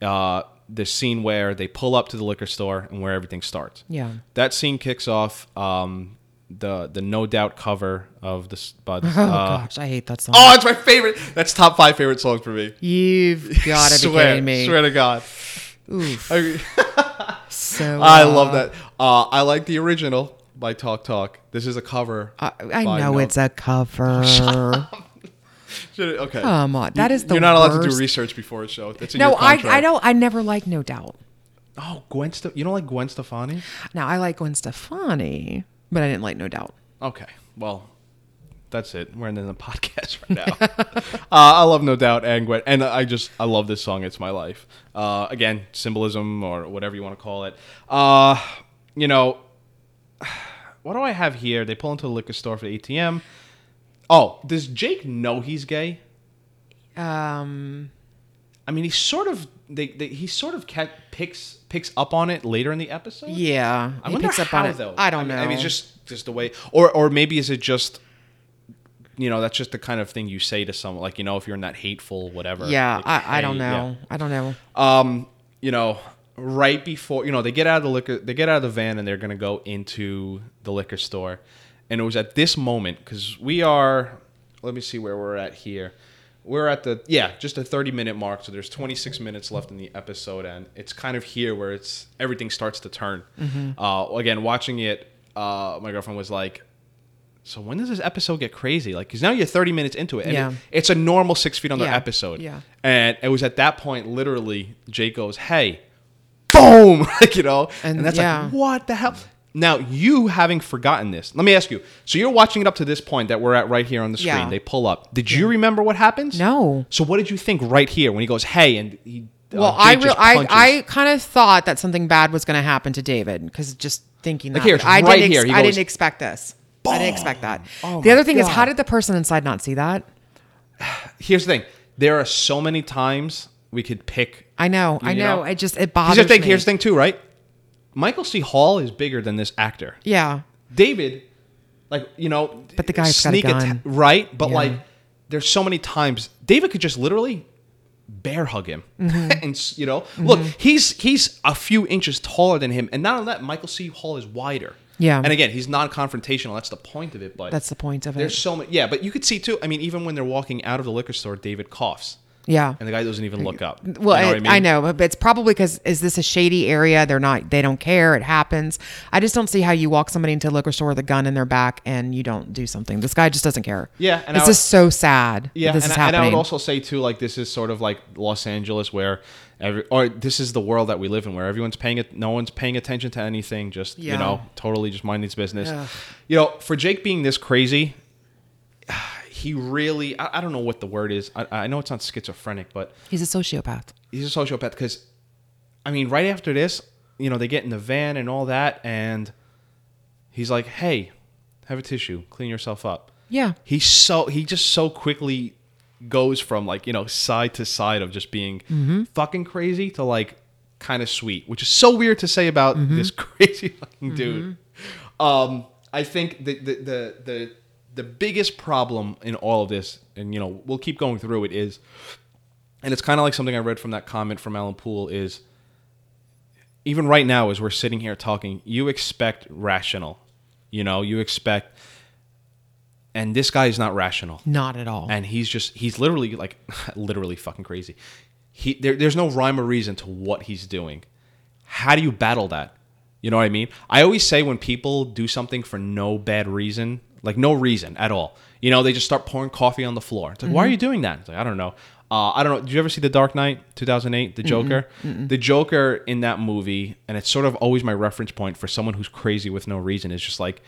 Uh, the scene where they pull up to the liquor store and where everything starts. Yeah. that scene kicks off. Um, the the no doubt cover of this, but Oh uh, gosh, I hate that song. oh, it's my favorite. That's top five favorite songs for me. You've got to be swear, kidding me. Swear to God. Oof. I, So I uh, love that. Uh, I like the original by Talk Talk. This is a cover. I, I know No- it's a cover. Okay. Come on, that is the You're not allowed to do research before a show. That's in no, I. I don't. I never like No Doubt. Oh, Gwen. Ste- you don't like Gwen Stefani? Now I like Gwen Stefani, but I didn't like No Doubt. Okay. Well, that's it. We're in the podcast right now. uh, I love No Doubt and Gwen, and I just I love this song. It's my life. Uh, again, symbolism or whatever you want to call it. Uh, you know, what do I have here? They pull into the liquor store for the ATM. Oh, does Jake know he's gay? Um, I mean, he sort of they, they he sort of ca- picks picks up on it later in the episode. yeah, I he wonder picks up how on it. though. I don't mean, know. I mean, it's just just the way, or or maybe is it just, you know, that's just the kind of thing you say to someone, like you know, if you're in that hateful whatever. yeah, like, I, I don't hey, know. I don't know. Um, you know, right before you know they get out of the liquor, they get out of the van and they're gonna go into the liquor store, and it was at this moment because we are. Let me see where we're at here. We're at the yeah, just a 30 minute mark. So there's 26 minutes left in the episode, and it's kind of here where it's everything starts to turn. Mm-hmm. Uh, again, watching it, uh, my girlfriend was like, "So when does this episode get crazy?" Like, because now you're 30 minutes into it, and Yeah. it- it's a normal six feet under Yeah, episode. yeah. And it was at that point, literally, Jake goes, "Hey, boom!" like you know, and, And, that's yeah. like, what the hell? Now you having forgotten this, let me ask you. So you're watching it up to this point that we're at right here on the screen. Yeah. They pull up. Did you remember what happens? No. So what did you think right here when he goes, "Hey," and he? uh, Well, I Jake real just I I kind of thought that something bad was going to happen to David because just thinking that Like here, I right didn't here. He I goes, didn't expect this. I didn't expect that. Oh the other thing is, how did the person inside not see that? Here's the thing. There are so many times we could pick I know, I know. know? It just it Here's bothers the thing. me. Here's the thing too, right? Michael C. Hall is bigger than this actor. Yeah, David, like you know, But the guy's got a sneak gun. right? But Yeah. like, there's so many times David could just literally bear hug him, Mm-hmm. and you know, look, he's he's a few inches taller than him, and not only that, Michael C. Hall is wider. Yeah. and again, he's non-confrontational. That's the point of it. But that's the point of it. there's so many. Yeah, but you could see too. I mean, even when they're walking out of the liquor store, David coughs. Yeah. and the guy doesn't even look up. Well, You know I, what I, know, but it's probably because is this a shady area? They're not. They don't care. It happens. I just don't see how you walk somebody into a liquor store with a gun in their back and you don't do something. This guy just doesn't care. Yeah, and it's I- just so sad. Yeah, that this and, is I- and I would also say too, like this is sort of like Los Angeles, where every or this is the world that we live in, where everyone's paying it, no one's paying attention to anything, just Yeah. you know, totally just minding his business. Ugh. You know, for Jake being this crazy, he really, I, I don't know what the word is. I, I know it's not schizophrenic, but He's a sociopath. he's a sociopath because, I mean, right after this, you know, they get in the van and all that, and he's like, "Hey, have a tissue, clean yourself up." Yeah. he's so he just so quickly goes from like you know side to side of just being Mm-hmm. fucking crazy to like kind of sweet which is so weird to say about Mm-hmm. this crazy fucking dude um i think the the, the the the biggest problem in all of this and you know we'll keep going through it is and it's kind of like something i read from that comment from alan poul is even right now as we're sitting here talking you expect rational you know you expect and this guy is not rational. Not at all. and he's just he's literally like literally fucking crazy. He there, there's no rhyme or reason to what he's doing. How do you battle that? You know what i mean? I always say when people do something for no bad reason like no reason at all. You know they just start pouring coffee on the floor. It's like why are mm-hmm. you doing that? It's like i don't know. Uh, I don't know. Did you ever see The Dark Knight, 2008, The Joker? The Joker in that movie, and it's sort of always my reference point for someone who's crazy with no reason, is just like,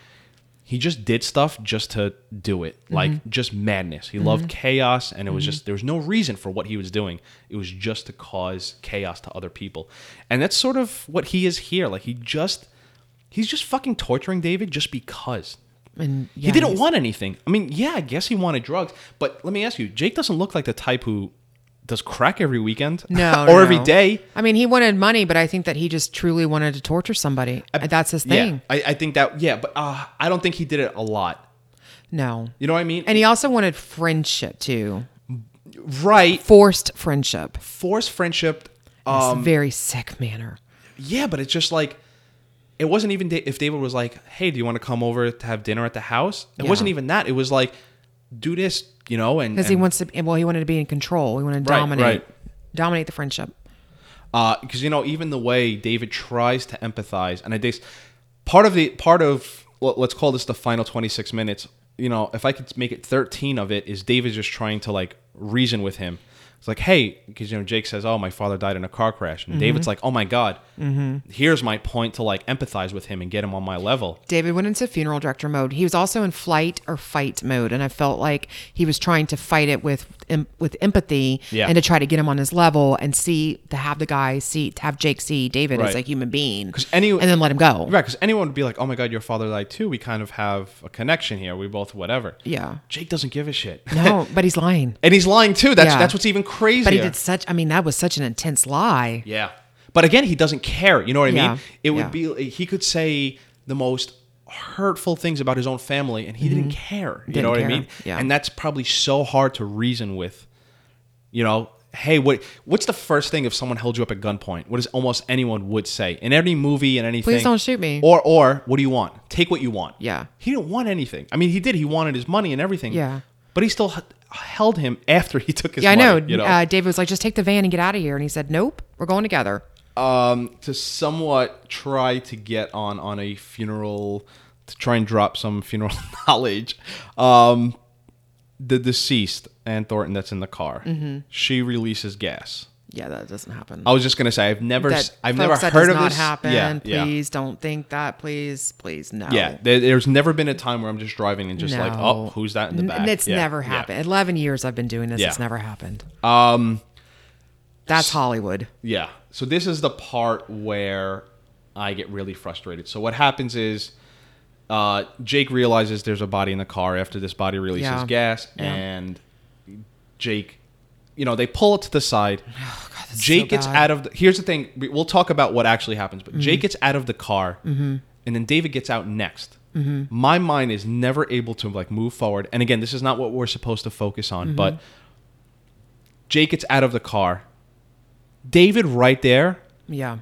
he just did stuff just to do it. Mm-hmm. Like just madness. He loved mm-hmm. chaos and it was just there was no reason for what he was doing. It was just to cause chaos to other people. And that's sort of what he is here. Like he just he's just fucking torturing david just because and he didn't want anything i mean yeah i guess he wanted drugs but let me ask you jake doesn't look like the type who does crack every weekend No, or no, every day I mean, he wanted money, but I think that he just truly wanted to torture somebody. That's his thing. yeah I, I think that yeah but uh, i don't think he did it a lot No. you know what i mean And he also wanted friendship too. right Forced friendship. forced friendship It's um a very sick manner. yeah but it's just like it wasn't even da- if david was like hey do you want to come over to have dinner at the house it Yeah. wasn't even that it was like do this you know and Because he wants to, well, he wanted to be in control. He wanted to Right, dominate, right. dominate the friendship. Uh, because you know even the way David tries to empathize, and I think part of the part of well, let's call this the final twenty six minutes. You know, if I could make it thirteen of it, is David just trying to like reason with him. It's like, hey, because you know Jake says, "Oh, my father died in a car crash," and David's mm-hmm. like, "Oh my god, mm-hmm. here's my point to like empathize with him and get him on my level." David went into funeral director mode. He was also in flight or fight mode, and I felt like he was trying to fight it with with empathy Yeah. and to try to get him on his level and see to have the guy see to have Jake see David as a human being, 'Cause any- and then let him go. Right, because anyone would be like, "Oh my god, your father died too." We kind of have a connection here. We both whatever. Yeah. Jake doesn't give a shit. No, but he's lying. and he's lying too. That's Yeah. that's what's even crazier. But he did such. I mean, that was such an intense lie. Yeah. But again, he doesn't care. You know what I Yeah. mean? It would Yeah. be he could say the most hurtful things about his own family and he didn't care. You Mm-hmm. Didn't know what care. I mean? Yeah. And that's probably so hard to reason with. You know, hey, what what's the first thing if someone held you up at gunpoint? What is almost anyone would say in any movie and anything? Please don't shoot me. Or or what do you want? Take what you want. Yeah. He didn't want anything. I mean, he did. He wanted his money and everything. Yeah. But he still held him after he took his Yeah, I know. You know? Uh, David was like, "Just take the van and get out of here," and he said, "Nope, we're going together." um, to somewhat try to get on on a funeral to try and drop some funeral knowledge. Um, the deceased Ann Thornton that's in the car, Mm-hmm. she releases gas. Yeah, that doesn't happen. I was just gonna say I've never that, I've folks, never that heard does of not this. happen. Yeah, yeah. Please don't think that. Please, please, no. Yeah, there, there's never been a time where I'm just driving and just like, oh, who's that in the N- back? It's Yeah, never yeah. happened. Eleven years I've been doing this. Yeah. It's never happened. Um, That's Hollywood. Yeah. So this is the part where I get really frustrated. So what happens is uh, Jake realizes there's a body in the car after this body releases Yeah. gas, Yeah. and Jake, you know, they pull it to the side. is Jake so gets bad. out of the. Here's the thing. we- We'll talk about what actually happens, Mm-hmm. but Jake gets out of the car, and then David gets out next. Mm-hmm. My mind is never able to like move forward. And again, this is not what we're supposed to focus on, Mm-hmm. but Jake gets out of the car. David, right there, Yeah,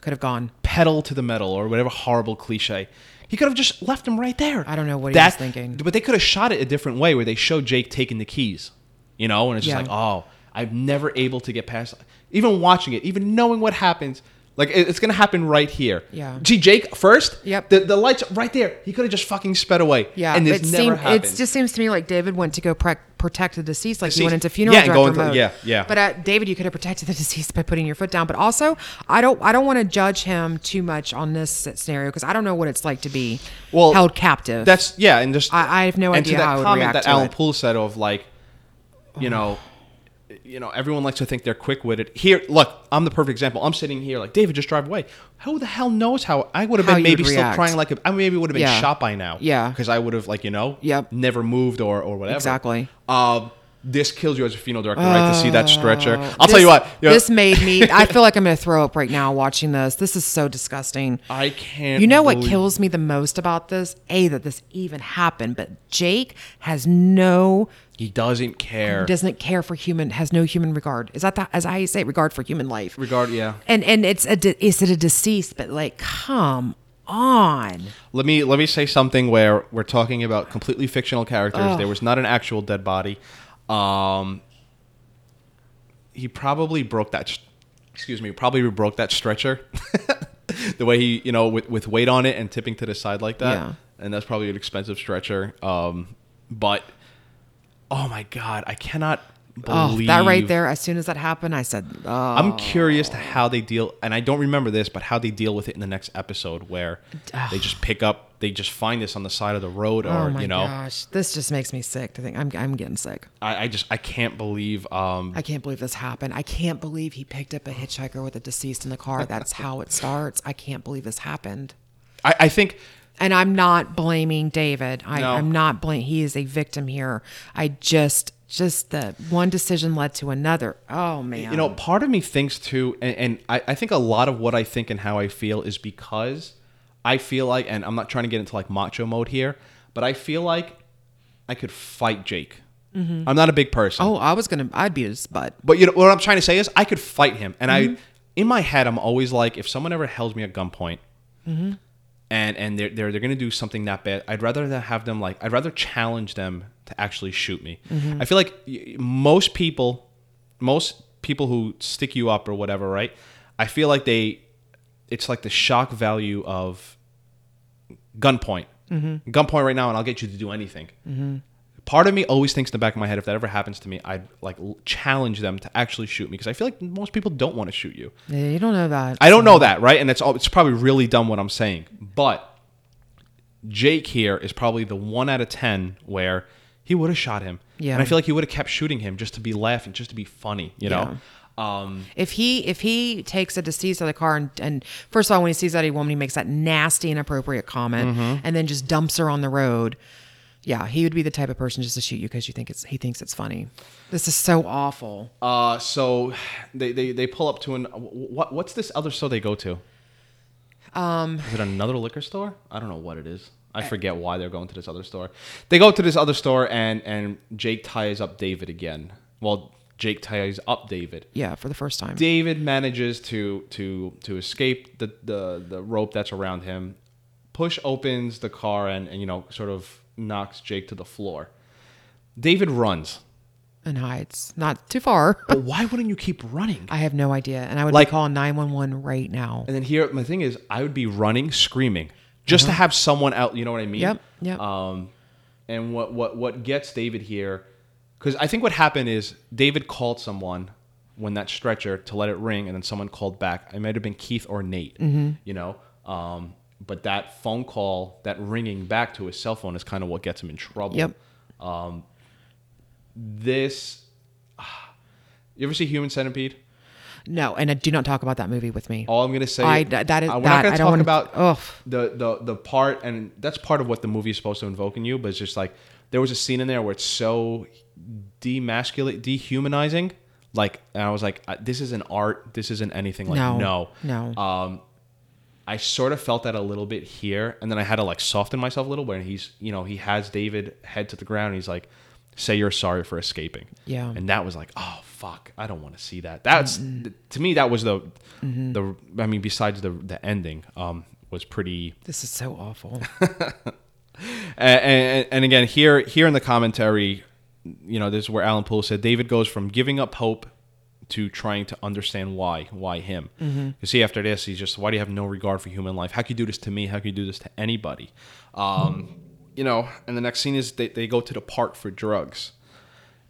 could have gone. pedal to the metal or whatever horrible cliche. He could have just left him right there. I don't know what he was thinking. But they could have shot it a different way where they showed Jake taking the keys, you know, and it's Yeah. just like, oh, I've never able to get past. Even watching it, even knowing what happens, like it's gonna happen right here. Yeah. Gee, Jake first. Yep. The, the lights right there. He could have just fucking sped away. Yeah, And this it never seemed, happened. it just seems to me like David went to go pre- protect the deceased, like he Deceased. went into funeral Yeah, director mode. yeah, yeah. But uh, David, you could have protected the deceased by putting your foot down. But also, I don't, I don't want to judge him too much on this scenario because I don't know what it's like to be Well, held captive. That's yeah, and just I- I have no idea to that how I would comment react that Alan. Poul said of like, you know, you know, everyone likes to think they're quick witted. Here, look, I'm the perfect example. I'm sitting here like David, just drive away. Who the hell knows how I would have How been maybe still react. crying like a, I maybe would have been Yeah. shot by now. Yeah. because I would have like you know, Yep. never moved or or whatever. Exactly. Um, this kills you as a female director, right? To see that stretcher. I'll tell you what. you know, this made me. I feel like I'm going to throw up right now watching this. This is so disgusting. I can't. You know what kills me the most about this? A that this even happened, but Jake has no He doesn't care. He doesn't care for human has no human regard. Is that the, as I say regard for human life? Regard, yeah. And and it's a de- is it a deceased? But like, come on. Let me let me say something where we're talking about completely fictional characters. There was not an actual dead body. Um, he probably broke that. Excuse me. Probably broke that stretcher. the way he, you know, with with weight on it and tipping to the side like that, Yeah. and that's probably an expensive stretcher. Um, but oh my god, I cannot Oh, believe that right there. As soon as that happened, I said, oh. I'm curious to how they deal, and I don't remember this, but how they deal with it in the next episode, where they just pick up, they just find this on the side of the road, or Oh my you know, gosh, this just makes me sick to think. I'm I'm getting sick. I, I just I can't believe. Um, I can't believe this happened. I can't believe he picked up a hitchhiker with a deceased in the car. That's how it starts. I can't believe this happened. I, I think And I'm not blaming David. I, No. I'm not blaming. He is a victim here. I just, just the one decision led to another. Oh man. you know, part of me thinks too, and, and I, I think a lot of what I think and how I feel is because I feel like, and I'm not trying to get into like macho mode here, but I feel like I could fight Jake. I'm not a big person. Oh, I was gonna. I'd beat his butt. But you know what I'm trying to say is I could fight him, and Mm-hmm. I, in my head, I'm always like, if someone ever holds me at gunpoint, Mm-hmm. and and they're they're, they're gonna do something that bad, I'd rather have them like I'd rather challenge them to actually shoot me. Mm-hmm. I feel like most people, most people who stick you up or whatever, right? I feel like they, it's like the shock value of gunpoint. Mm-hmm. Gunpoint right now, and I'll get you to do anything part of me always thinks in the back of my head if that ever happens to me i'd like l- challenge them to actually shoot me because i feel like most people don't want to shoot you Yeah, You don't know that. i don't know that right and it's all it's probably really dumb what i'm saying but jake here is probably the one out of ten where he would have shot him Yeah. and i feel like he would have kept shooting him just to be laughing just to be funny you know um If he if he takes a deceased out of the car and, and first of all when he sees that woman he makes that nasty inappropriate comment Mm-hmm. and then just dumps her on the road, yeah, he would be the type of person just to shoot you because you think it's he thinks it's funny. This is so awful. uh so they they, they pull up to an what what's this other store they go to Um, Is it another liquor store? I don't know what it is. I forget why they're going to this other store. They go to this other store and and Jake ties up David again. Well, Jake ties up David. yeah, for the first time. David manages to to to escape the the, the rope that's around him. Push opens the car and, and you know sort of knocks Jake to the floor. David runs. and hides. Not too far. But why wouldn't you keep running? I have no idea. And I would Like- be calling 911 right now. And then here, my thing is, I would be running, screaming, just to have someone out. You know what I mean? Yep, yep. Um, and what what what gets David here? Because I think what happened is David called someone when that stretcher to let it ring, and then someone called back. It might have been Keith or Nate. Mm-hmm. You know. Um, but that phone call, that ringing back to his cell phone, is kind of what gets him in trouble. Yep. This. You ever see Human Centipede? No, and I do not talk about that movie with me. All I'm gonna say, I- that is- we're that- not gonna I don't talk wanna- about ugh. the the the part, and that's part of what the movie is supposed to invoke in you. But it's just like there was a scene in there where it's so demasculate, dehumanizing. Like, and I was like, uh, this isn't art. This isn't anything. Like, No, no, no. Um, I sort of felt that a little bit here, and then I had to like soften myself a little. Where he's, you know, he has David head to the ground. And he's like, "Say you're sorry for escaping." Yeah. and that was like, oh fuck, I don't want to see that. That's to me that was the Mm-hmm. the I mean besides the the ending um was pretty This is so awful. and, and, and again here here in the commentary you know, this is where Alan Poul said David goes from giving up hope to trying to understand why. Why him? You see, after this, he's just, why do you have no regard for human life? How can you do this to me? How can you do this to anybody? Um, you know, and the next scene is they, they go to the park for drugs.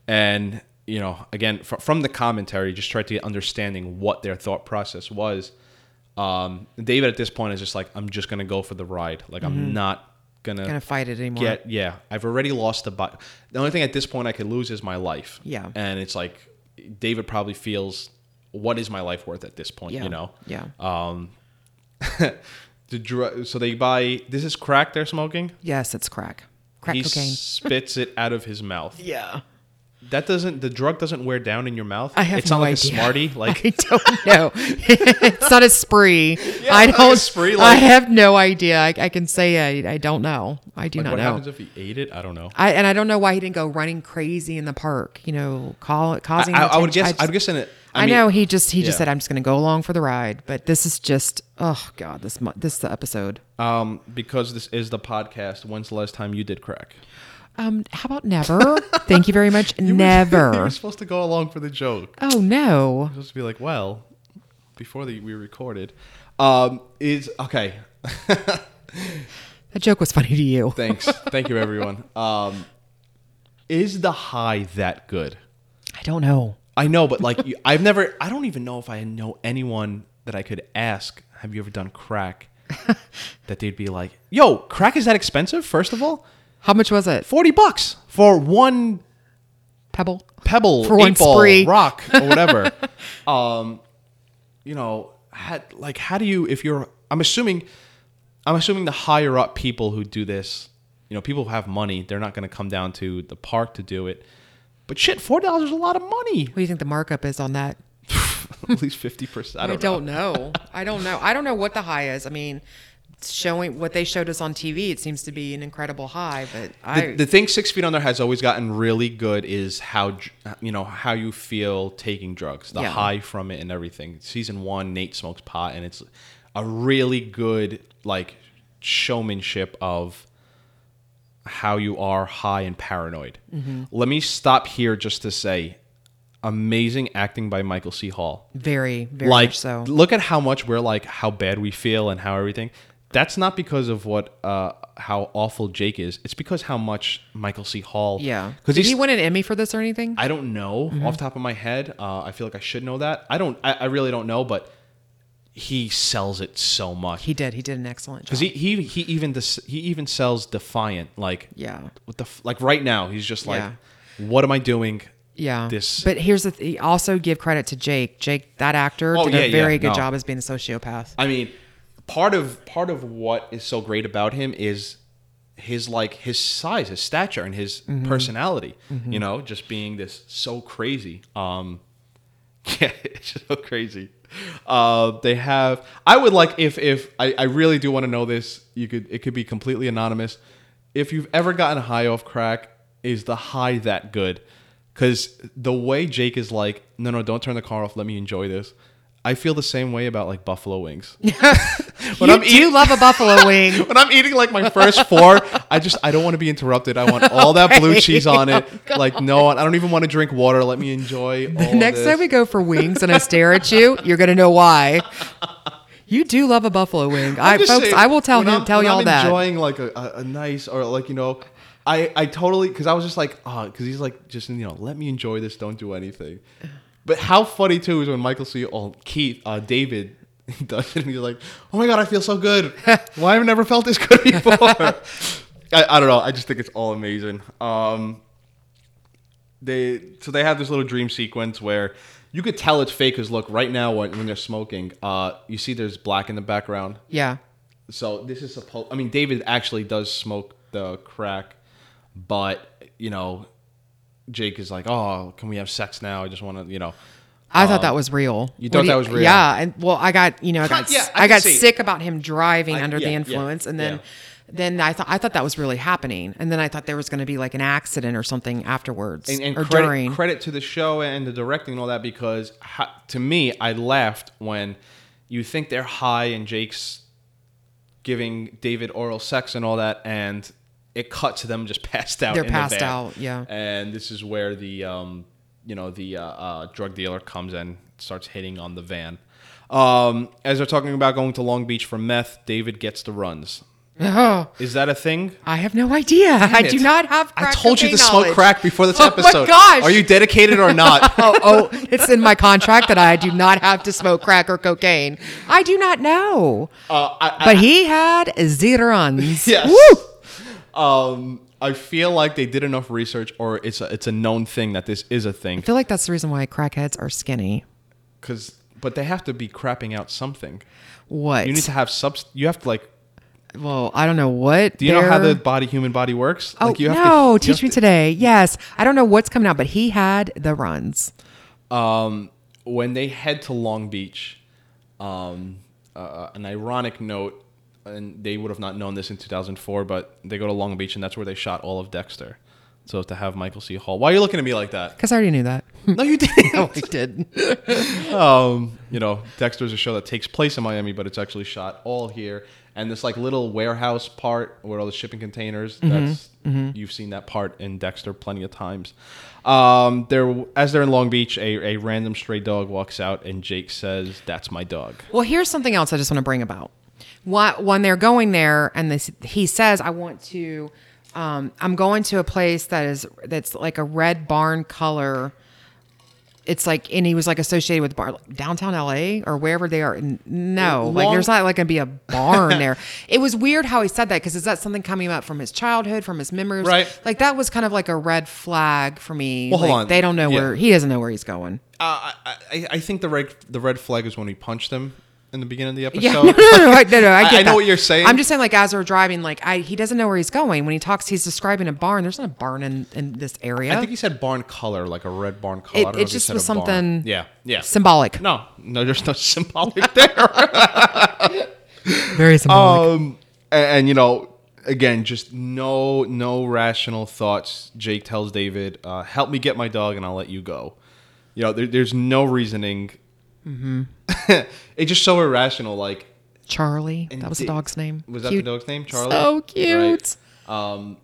And, you know, again, fr- from the commentary, just try to get understanding what their thought process was. Um, David at this point is just like, I'm just going to go for the ride. Like, I'm not going Gonna fight it anymore. get yeah i've already lost the body the only thing at this point i could lose is my life Yeah. and it's like david probably feels what is my life worth at this point yeah. you know Yeah. um the dr- so they buy this is crack they're smoking yes, it's crack. Crack he cocaine. spits it out of his mouth yeah. That doesn't the drug doesn't wear down in your mouth I have it's not like idea. a smartie like I don't know. it's not a spree. Yeah, I it's not like a don't. spree, I have no idea. I, I can say I, I don't know. I do like, not what know. What happens if he ate it i don't know I and I don't know why he didn't go running crazy in the park. You know, call, causing. I, I would guess just- I would guess in it I, mean, know he just he just said I'm just going to go along for the ride, but this is just oh god this this is the episode. um because this is the podcast when's the last time you did crack Um, how about never? Thank you very much. you never. You were supposed to go along for the joke oh no. supposed to be like, well, before the, we recorded, um, is okay. That joke was funny to you. Thanks, thank you, everyone. Um, is the high that good? I don't know. I know, but like, you- I've never. I don't even know if I know anyone that I could ask. Have you ever done crack? that they'd be like, "Yo, crack is that expensive?" First of all, How much was it? forty bucks for one Pebble. pebble, For one ball, spree. rock, or whatever. um, you know, had, like how do you if you're? I'm assuming, I'm assuming the higher up people who do this, you know, people who have money, they're not going to come down to the park to do it. But shit, four dollars is a lot of money. What do you think the markup is on that? At least fifty percent. I don't, know. know. I don't know. I don't know what the high is. I mean, showing what they showed us on TV, it seems to be an incredible high. But I, The, the thing Six Feet Under has always gotten really good is how you know how you feel taking drugs, the Yeah. high from it, and everything. Season one, Nate smokes pot, and it's a really good like showmanship of how you are high and paranoid. Mm-hmm. Let me stop here just to say, amazing acting by Michael C. Hall very, very like much so. look at how much we're like how bad we feel and how everything that's not because of what uh how awful jake is it's because how much michael c hall Yeah. because Did he win an Emmy for this or anything? i don't know Mm-hmm. off the top of my head uh i feel like i should know that i don't i, I really don't know but he sells it so much he did. He did an excellent job. because he, he he even dis- he even sells defiant like Yeah. what the f- like right now he's just like Yeah. what am i doing yeah. this- But here's the th- also give credit to Jake. Jake, that actor, Oh, did yeah, a very yeah, good no. job as being a sociopath. I mean, part of part of what is so great about him is his like his size, his stature, and his Mm-hmm. personality. You know, just being this so crazy. Um, yeah, it's so crazy. Uh, they have. I would like if if I, I really do want to know this. You could it could be completely anonymous. If you've ever gotten high off crack, is the high that good? Because the way Jake is like, no, no, don't turn the car off. Let me enjoy this. I feel the same way about like buffalo wings. when you I'm do eating, love a buffalo wing. when I'm eating like my first four, I just I don't want to be interrupted. I want all that blue cheese on it. Oh, like no, I don't even want to drink water. Let me enjoy. All Next time we go for wings and I stare at you, you're gonna know why. You do love a buffalo wing. I folks, saying, I will tell him I'm- tell y'all that. Enjoying like a, a, a nice or like you know, I I totally because I was just like ah, oh because he's like just you know let me enjoy this don't do anything, but how funny too is when Michael C. Oh Keith uh, David does it and he's like oh my god I feel so good why have I never felt this good before I, I don't know I just think it's all amazing um they so they have this little dream sequence where you could tell it's fake because look right now when, when they're smoking uh you see there's black in the background yeah. so this is supposed. I mean, David actually does smoke the crack, but you know, Jake is like, "Oh, can we have sex now? I just want to, you know." I thought that was real. Um, you thought do that was real? Yeah, and well, I got you know, I got yeah, I I, got sick about him driving I- under yeah, the yeah, influence, and then yeah. then I thought I thought that was really happening, and then I thought there was going to be like an accident or something afterwards And, and or credit, during. credit to the show and the directing and all that because ha, to me, I laughed when you think they're high and Jake's giving David oral sex and all that, and it cut to them just passed out. They're in the passed van. out, yeah. And this is where the um, you know the uh, uh, drug dealer comes in, starts hitting on the van. Um, as they're talking about going to Long Beach for meth, David gets the runs. Oh, Is that a thing? I have no idea. I it. do not have. I told you to cocaine smoke crack before this Oh my episode. gosh. Are you dedicated or not? oh, oh, it's in my contract that I do not have to smoke crack or cocaine. I do not know. Uh, I, but he had zero runs. Yes. Woo! Um, I feel like they did enough research, or it's a, it's a known thing that this is a thing. I feel like that's the reason why crackheads are skinny. Because, but they have to be crapping out something. What? You need to have subs. You have to like. well, I don't know what. Do you know how the body, human body works? Oh like you have no! you teach me to- today. Yes, I don't know what's coming out, but he had the runs. um, when they head to Long Beach, um, uh, an ironic note, and they would have not known this in 2004, but they go to Long Beach, and that's where they shot all of Dexter. So to have Michael C. Hall, why are you looking at me like that? Because I already knew that. No, you didn't. oh, I did. um, you know, Dexter is a show that takes place in Miami, but it's actually shot all here. And this like little warehouse part where all the shipping containers. That's you've seen that part in Dexter plenty of times. Um, there, as they're in Long Beach, a, a random stray dog walks out, and Jake says, "That's my dog." Well, here's something else I just want to bring about. When they're going there, and this, he says, "I want to, um, I'm going to a place that is that's like a red barn color." It's like, and he was like associated with bar, downtown LA or wherever they are. No, like there's not like gonna be a barn there. It was weird how he said that because is that something coming up from his childhood, from his memories? Right. Like that was kind of like a red flag for me. Well, hold on. They don't know Yeah. where he doesn't know where he's going. Uh, I, I, I think the red the red flag is when we punched him in the beginning of the episode. Yeah, no, no, no, I- no, no, I I- I know what you're saying. I'm just saying, like, as we're driving, like, I he doesn't know where he's going. When he talks, he's describing a barn. There's not a barn in, in this area. I think he said barn color, like a red barn color. It, it just was a barn. something Yeah, yeah. symbolic. No, no, there's no symbolic there. Very symbolic. Um, and, and, you know, again, just no no rational thoughts. Jake tells David, uh, "Help me get my dog, and I'll let you go." You know, there, there's no reasoning. Mm-hmm. it's just so irrational. Like, Charlie. That was the dog's name. Was that the dog's name, Charlie? So cute. Because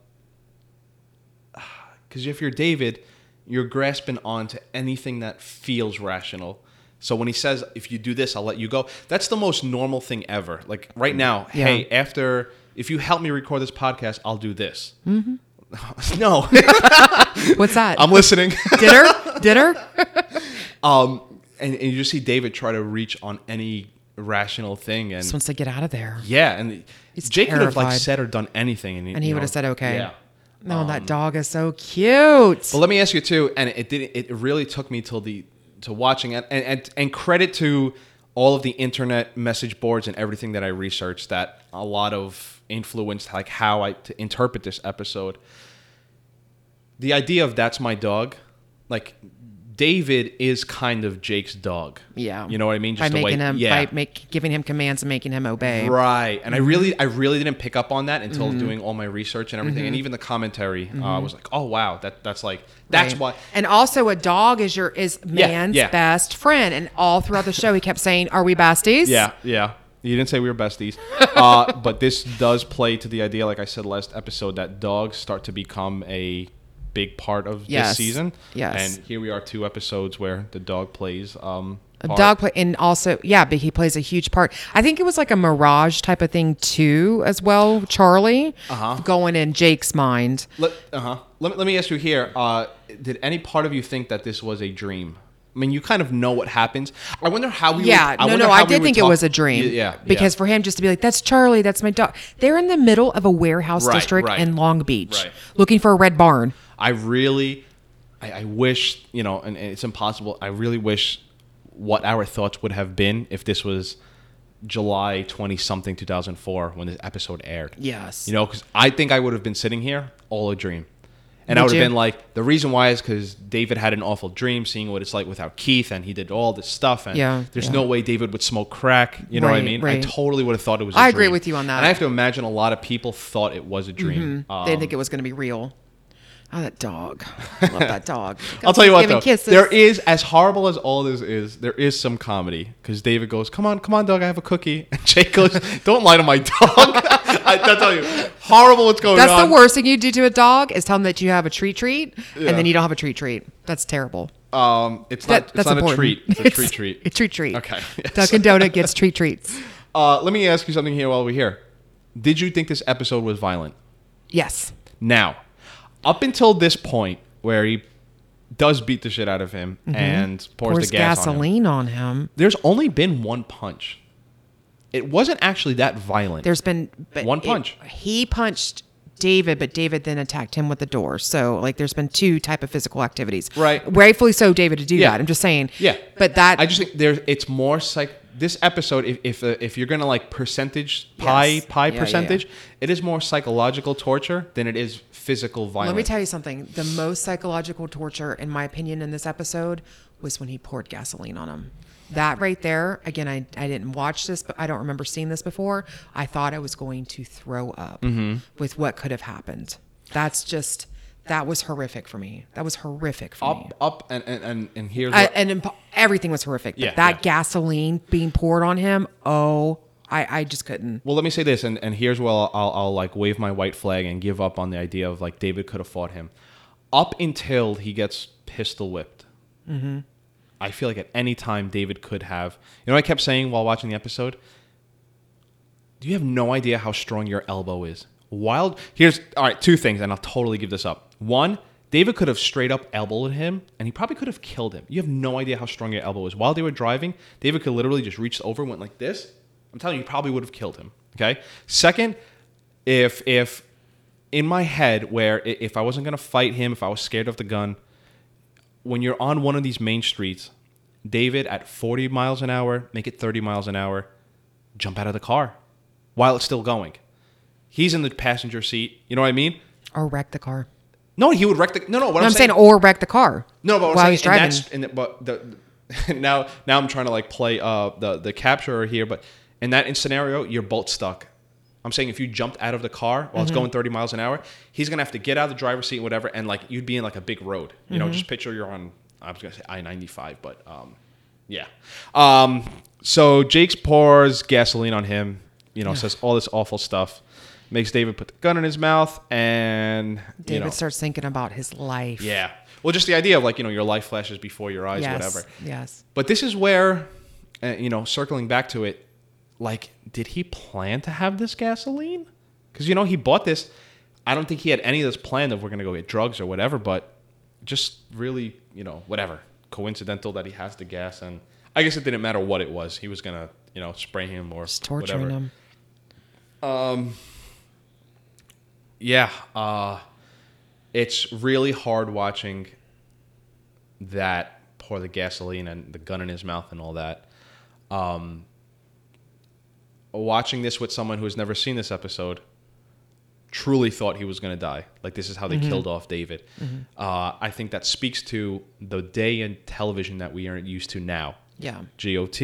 if you're David, you're grasping onto anything that feels rational. So when he says, "If you do this, I'll let you go," that's the most normal thing ever. Like right now, Yeah. hey, after if you help me record this podcast, I'll do this. no, What's that? I'm listening. dinner? Dinner? um, and, and you just see David try to reach on any rational thing, and Just wants to get out of there. yeah, and He's Jake could have like said or done anything, and, And he would have said, okay. Yeah. No, that um, dog is so cute. But let me ask you too, and it did it really took me till the to watching it, and and, and credit to all of the internet message boards and everything that I researched that a lot of influenced like how I to interpret this episode. The idea of that's my dog, like David is kind of Jake's dog. yeah. you know what I mean. by the way- making him, yeah. by make, giving him commands and making him obey. Right, and I Mm-hmm. really, I really didn't pick up on that until doing all my research and everything, and even the commentary. Uh, I was like, oh wow, that that's like that's Mm-hmm. Right. why. And also, a dog is your is Yeah, man's yeah. best friend. And all throughout the show, he kept saying, "Are we besties?" Yeah, yeah. You didn't say we were besties, uh, but this does play to the idea, like I said last episode, that dogs start to become a big part of Yes, this season. yes. and here we are, two episodes where the dog plays. Um, A part. dog play, and also, yeah, but he plays a huge part. I think it was like a mirage type of thing too, as well. Charlie Uh-huh. going in Jake's mind. Let, uh-huh. Let, me- let me ask you here: uh, Did any part of you think that this was a dream? I mean, you kind of know what happens. I wonder how we. Yeah, would, no, no, I did think it was a dream. Yeah, yeah, because yeah. for him just to be like, "That's Charlie, that's my dog." They're in the middle of a warehouse Right, district right. in Long Beach, Right. looking for a red barn. I really, I, I wish you know, and, and it's impossible. I really wish what our thoughts would have been if this was July twenty something two thousand four when this episode aired. Yes. you know, because I think I would have been sitting here all a dream. And I Would have you? been like, the reason why is because David had an awful dream, seeing what it's like without Keith, and he did all this stuff. And Yeah, there's yeah. no way David would smoke crack. You know what I mean? right. I totally would have thought it was. I I agree with you on that. And I have to imagine a lot of people thought it was a dream. they Um, think it was going to be real. Oh, that dog! I love that dog. I'll tell you what though, kisses. there is as horrible as all this is, there is some comedy because David goes, "Come on, come on, dog, I have a cookie," and Jake goes, "Don't lie to my dog." I, tell you, horrible. What's going That's on? That's the worst thing you do to a dog is tell them that you have a treat treat, Yeah. and then you don't have a treat treat. That's terrible. Um, it's That, not. that's it's not important. a treat. It's a treat treat. A treat treat. Okay, yes. Dunkin' Donut gets treat treats. Uh, let me ask you something here while we're here. Did you think this episode was violent? Yes. Now, up until this point where he does beat the shit out of him and pours, Mm-hmm. Pours the gas on him, gasoline on him. there's only been one punch. It wasn't actually that violent. There's been but One it- punch. he punched David, but David then attacked him with the door. So like, there's been two type of physical activities. Right. Rightfully so, David to do Yeah. that. I'm just saying. yeah, But that I just think there's it's more psych. This episode, if if, uh, if you're gonna like percentage pie Yes. pie Yeah, yeah, yeah. percentage, it is more psychological torture than it is physical violence. Let me tell you something. The most psychological torture, in my opinion, in this episode was when he poured gasoline on him. That right there, again, I, I didn't watch this, but I don't remember seeing this before. I thought I was going to throw up Mm-hmm. with what could have happened. That's just, that was horrific for me. That was horrific for me. up up and and and, here's I, and imp- everything was horrific. But Yeah, that yeah. gasoline being poured on him, oh, I, I just couldn't. Well, let me say this, and, and here's where I'll, I'll, I'll like wave my white flag and give up on the idea of like David could have fought him. Up until he gets pistol whipped, Mm-hmm. I feel like at any time David could have. You know, I kept saying while watching the episode. Do you have no idea how strong your elbow is? Wild. Here's all right. Two things, and I'll totally give this up. One, David could have straight up elbowed him, and he probably could have killed him. You have no idea how strong your elbow is. While they were driving, David could literally just reach over, and went like this. I'm telling you, you probably would have killed him. Okay. Second, if if in my head, where if I wasn't gonna fight him, if I was scared of the gun, when you're on one of these main streets, David at 40 miles an hour, make it 30 miles an hour, jump out of the car while it's still going. He's in the passenger seat. You know what I mean? Or wreck the car. No, he would wreck the. No, no. What No, I'm, I'm saying, saying, or wreck the car. no, but while he's driving. and that's, and the, but the, now, now I'm trying to like play uh the the capturer here, but in that scenario, you're both stuck. I'm saying if you jumped out of the car while it's Mm-hmm. going 30 miles an hour, he's gonna have to get out of the driver's seat, whatever, and like you'd be in like a big road. You Mm-hmm. know, just picture you're on. I was gonna say I-95, but um, yeah. Um, so Jake's pours gasoline on him. You know, says all this awful stuff. Makes David put the gun in his mouth, and David you know, starts thinking about his life. yeah. Well, just the idea of like you know your life flashes before your eyes, Yes. whatever. Yes. But this is where, uh, you know, circling back to it, like, did he plan to have this gasoline? Because you know he bought this. I don't think he had any of this planned of we're gonna go get drugs or whatever. But just really, you know, whatever coincidental that he has the gas, and I guess it didn't matter what it was. He was gonna, you know, spray him or Just torturing whatever. him. Yeah, uh, it's really hard watching that pour the gasoline and the gun in his mouth and all that. Um, watching this with someone who has never seen this episode, truly thought he was going to die. Like this is how they killed off David. Uh, I think that speaks to the day in television that we aren't used to now. Yeah. GOT,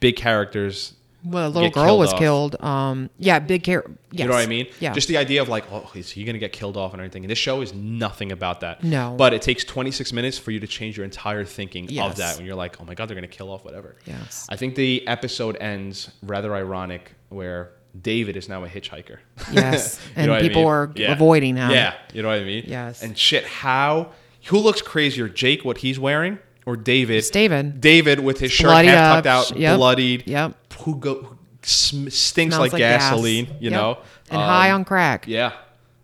big characters. Well, a little girl was off. killed. Um, yeah, big care. Yes. You know what I mean? Yeah. Just the idea of like, oh, is he going to get killed off and everything? And this show is nothing about that. No. But it takes 26 minutes for you to change your entire thinking Yes. of that when you're like, oh my God, they're going to kill off whatever. Yes. I think the episode ends rather ironic where David is now a hitchhiker. Yes. And what I people mean? are avoiding him. Yeah. You know what I mean? Yes. And shit, how, who looks crazier, Jake, what he's wearing, or David? It's David. David with his shirt Bloodied half tucked out, Yep. bloodied. Yep. Who go, who sm- stinks Smells like, gas. gasoline, you Yep. know? And high Um, on crack. yeah,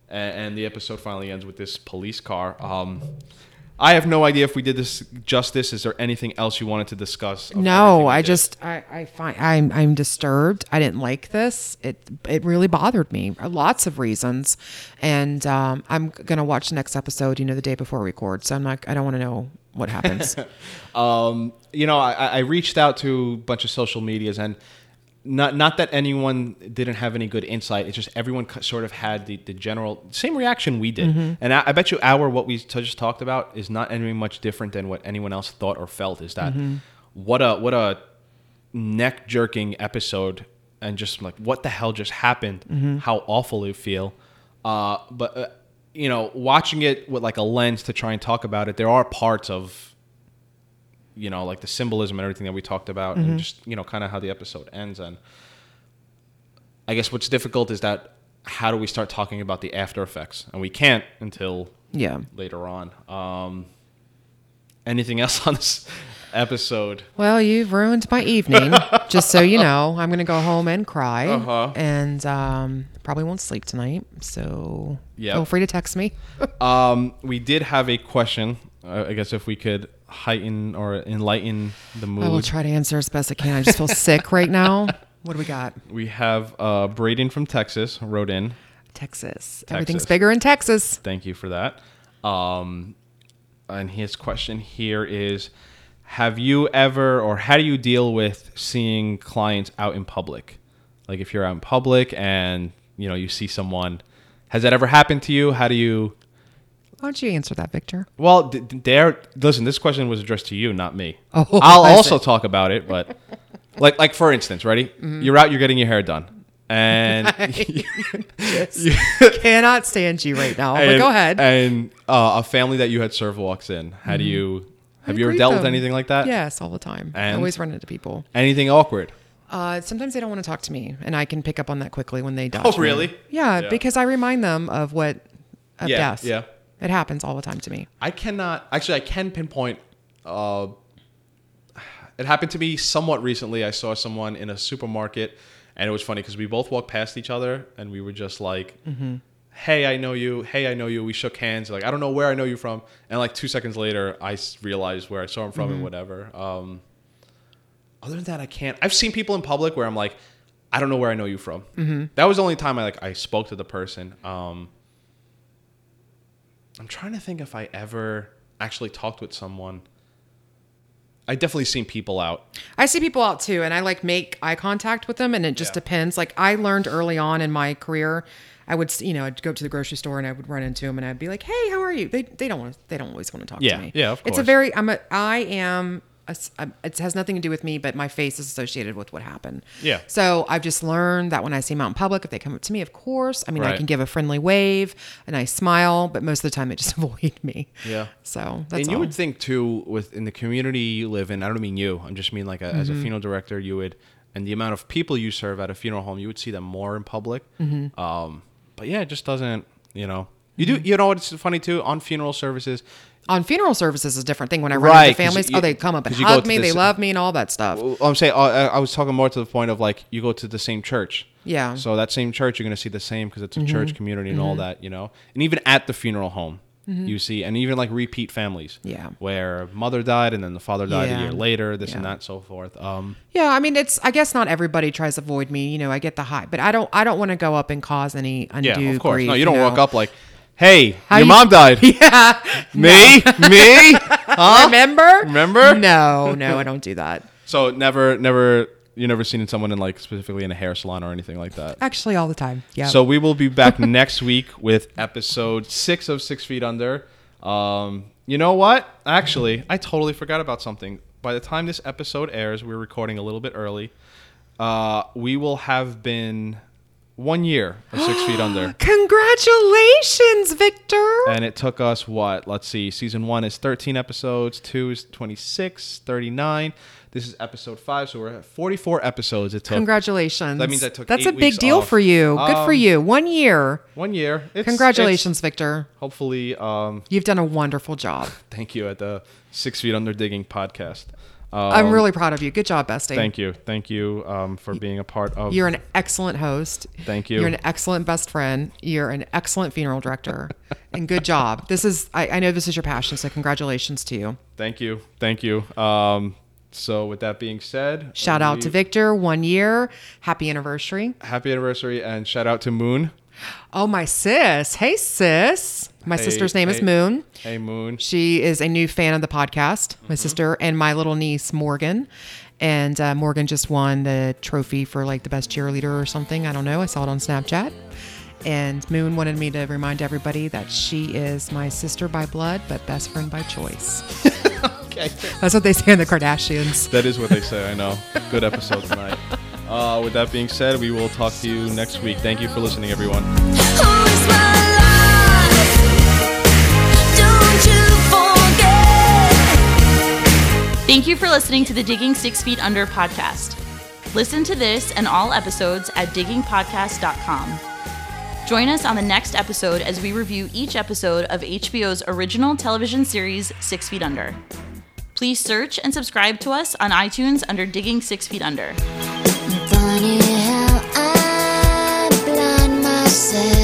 and, and the episode finally ends with this police car. Um, I have no idea if we did this justice. Is there anything else you wanted to discuss? of everything No, we I did? just I, I find I'm I'm disturbed. I didn't like this. It it really bothered me. Lots of reasons, and um, I'm gonna watch the next episode. You know, the day before we record. So I'm not. I don't want to know what happens. um, you know, I, I reached out to a bunch of social medias and. Not, not that anyone didn't have any good insight. It's just everyone sort of had the, the general same reaction we did, Mm-hmm. and I, I bet you our what we just talked about is not any much different than what anyone else thought or felt. Is that Mm-hmm. what a what a neck jerking episode and just like what the hell just happened Mm-hmm. how awful it feel uh, but uh, you know watching it with like a lens to try and talk about it there are parts of you know like the symbolism and everything that we talked about Mm-hmm. and just you know kind of how the episode ends and I guess what's difficult is that how do we start talking about the after effects, and we can't until Yeah. later on. Um, anything else on this episode? Well, you've ruined my evening. just so you know, I'm going to go home and cry. Uh-huh. And um, probably won't sleep tonight. So Yep. feel free to text me. Um, we did have a question. Uh, I guess if we could heighten or enlighten the mood. I will try to answer as best I can. I just feel sick right now. What do we got? We have uh, Braden from Texas wrote in. Texas. Everything's bigger in Texas. Thank you for that. Um, and his question here is Have you ever, or how do you deal with seeing clients out in public? Like if you're out in public and, you know, you see someone, has that ever happened to you? How do you, Why don't you answer that, Victor? well, there, listen, this question was addressed to you, not me. Oh, I'll also talk about it, but like, like for instance, ready? Mm-hmm. You're out, you're getting your hair done. And you, Cannot stand you right now. But go ahead. And uh, a family that you had served walks in. How do you have I you ever greet dealt with anything like that? Yes, all the time. I always run into people. Anything awkward? Uh, sometimes they don't want to talk to me, and I can pick up on that quickly when they dodge. Oh, really? Yeah, Yeah. because I remind them of what of Yeah, death. yeah. It happens all the time to me. I cannot actually. I can pinpoint. Uh, it happened to me somewhat recently. I saw someone in a supermarket, and it was funny because we both walked past each other, and we were just like, "Hey, I know you. Hey, I know you." We shook hands. Like I don't know where I know you from, and like two seconds later, I realized where I saw him from and whatever. Um, other than that, I can't. I've seen people in public where I'm like, I don't know where I know you from. That was the only time I like I spoke to the person. Um, I'm trying to think if I ever actually talked with someone. I definitely seen people out. I see people out too, and I like make eye contact with them, and it just Yeah. depends. Like I learned early on in my career, I would, you know, I'd go to the grocery store and I would run into them, and I'd be like, "Hey, how are you?" They they don't want to, they don't always want to talk Yeah, to me. yeah, of course. It's a very I'm a I am. A, s- a- it has nothing to do with me, but my face is associated with what happened. Yeah. So I've just learned that when I see them out in public, if they come up to me, of course, I mean, I can give a friendly wave, a nice smile, but most of the time they just avoid me. Yeah. So that's and you all. would think too, with in the community you live in. I don't mean you. I'm just mean like a, as a Mm-hmm. funeral director, you would, and the amount of people you serve at a funeral home, you would see them more in public. Mm-hmm. Um, but yeah, it just doesn't. You know, you do. You know what's funny too on funeral services. on funeral services is a different thing. When I run Right, into families, you- oh, they come up and hug me, the they love me, and all that stuff. I'm saying uh, I I was talking more to the point of like you go to the same church. Yeah. So that same church, you're going to see the same because it's a church community and all that, you know. And even at the funeral home, you see, and even like repeat families. Yeah. Where mother died and then the father died Yeah. a year later, this and that, so forth. Um, Yeah, I mean, it's. I guess not everybody tries to avoid me. You know, I get the high, but I don't. I don't want to go up and cause any undue yeah, of course. grief. no, you don't know? walk up like, "Hey, How your you- mom died." Yeah. Me, me. Remember? Remember? No, no, I don't do that. So never, never, you never seen someone in like specifically in a hair salon or anything like that. Actually, all the time. Yeah. So we will be back next week with episode six of Six Feet Under. Um, you know what? Actually, I totally forgot about something. By the time this episode airs, we're recording a little bit early. Uh, we will have been one year of Six Feet Under. congratulations, Victor. And it took us what? Let's see. Season one is 13 episodes, two is 26, 39. This is episode five, so we're at 44 episodes. It took Congratulations. That means I took That's a big deal off. for you. Good for Um, you. One year. one year. It's, Congratulations, it's- Victor. hopefully, um, You've done a wonderful job. thank you at the Six Feet Under Digging podcast. Um, I'm really proud of you. Good job, Bestie. Thank you, thank you um, for being a part of. You're an excellent host. Thank you. You're an excellent best friend. You're an excellent funeral director. and good job. This is I, I know this is your passion, so congratulations to you. Thank you, thank you. Um, so with that being said, Shout out to Victor, one year. Happy anniversary. Happy anniversary and shout out to Moon. Oh, my sis. Hey sis. My Hey, sister's name is. Moon. Hey Moon. She is a new fan of the podcast, Mm-hmm. my sister, and my little niece, Morgan. And uh, Morgan just won the trophy for like the best cheerleader or something. I don't know. I saw it on Snapchat. And Moon wanted me to remind everybody that she is my sister by blood, but best friend by choice. Okay. That's what they say in the Kardashians. That is what they say. I know. Good episode tonight. Uh, with that being said, we will talk to you next week. Thank you for listening, everyone. Thank you for listening to the Digging Six Feet Under podcast. Listen to this and all episodes at diggingpodcast.com. Join us on the next episode as we review each episode of HBO's original television series, Six Feet Under. Please search and subscribe to us on iTunes under Digging Six Feet Under. myself.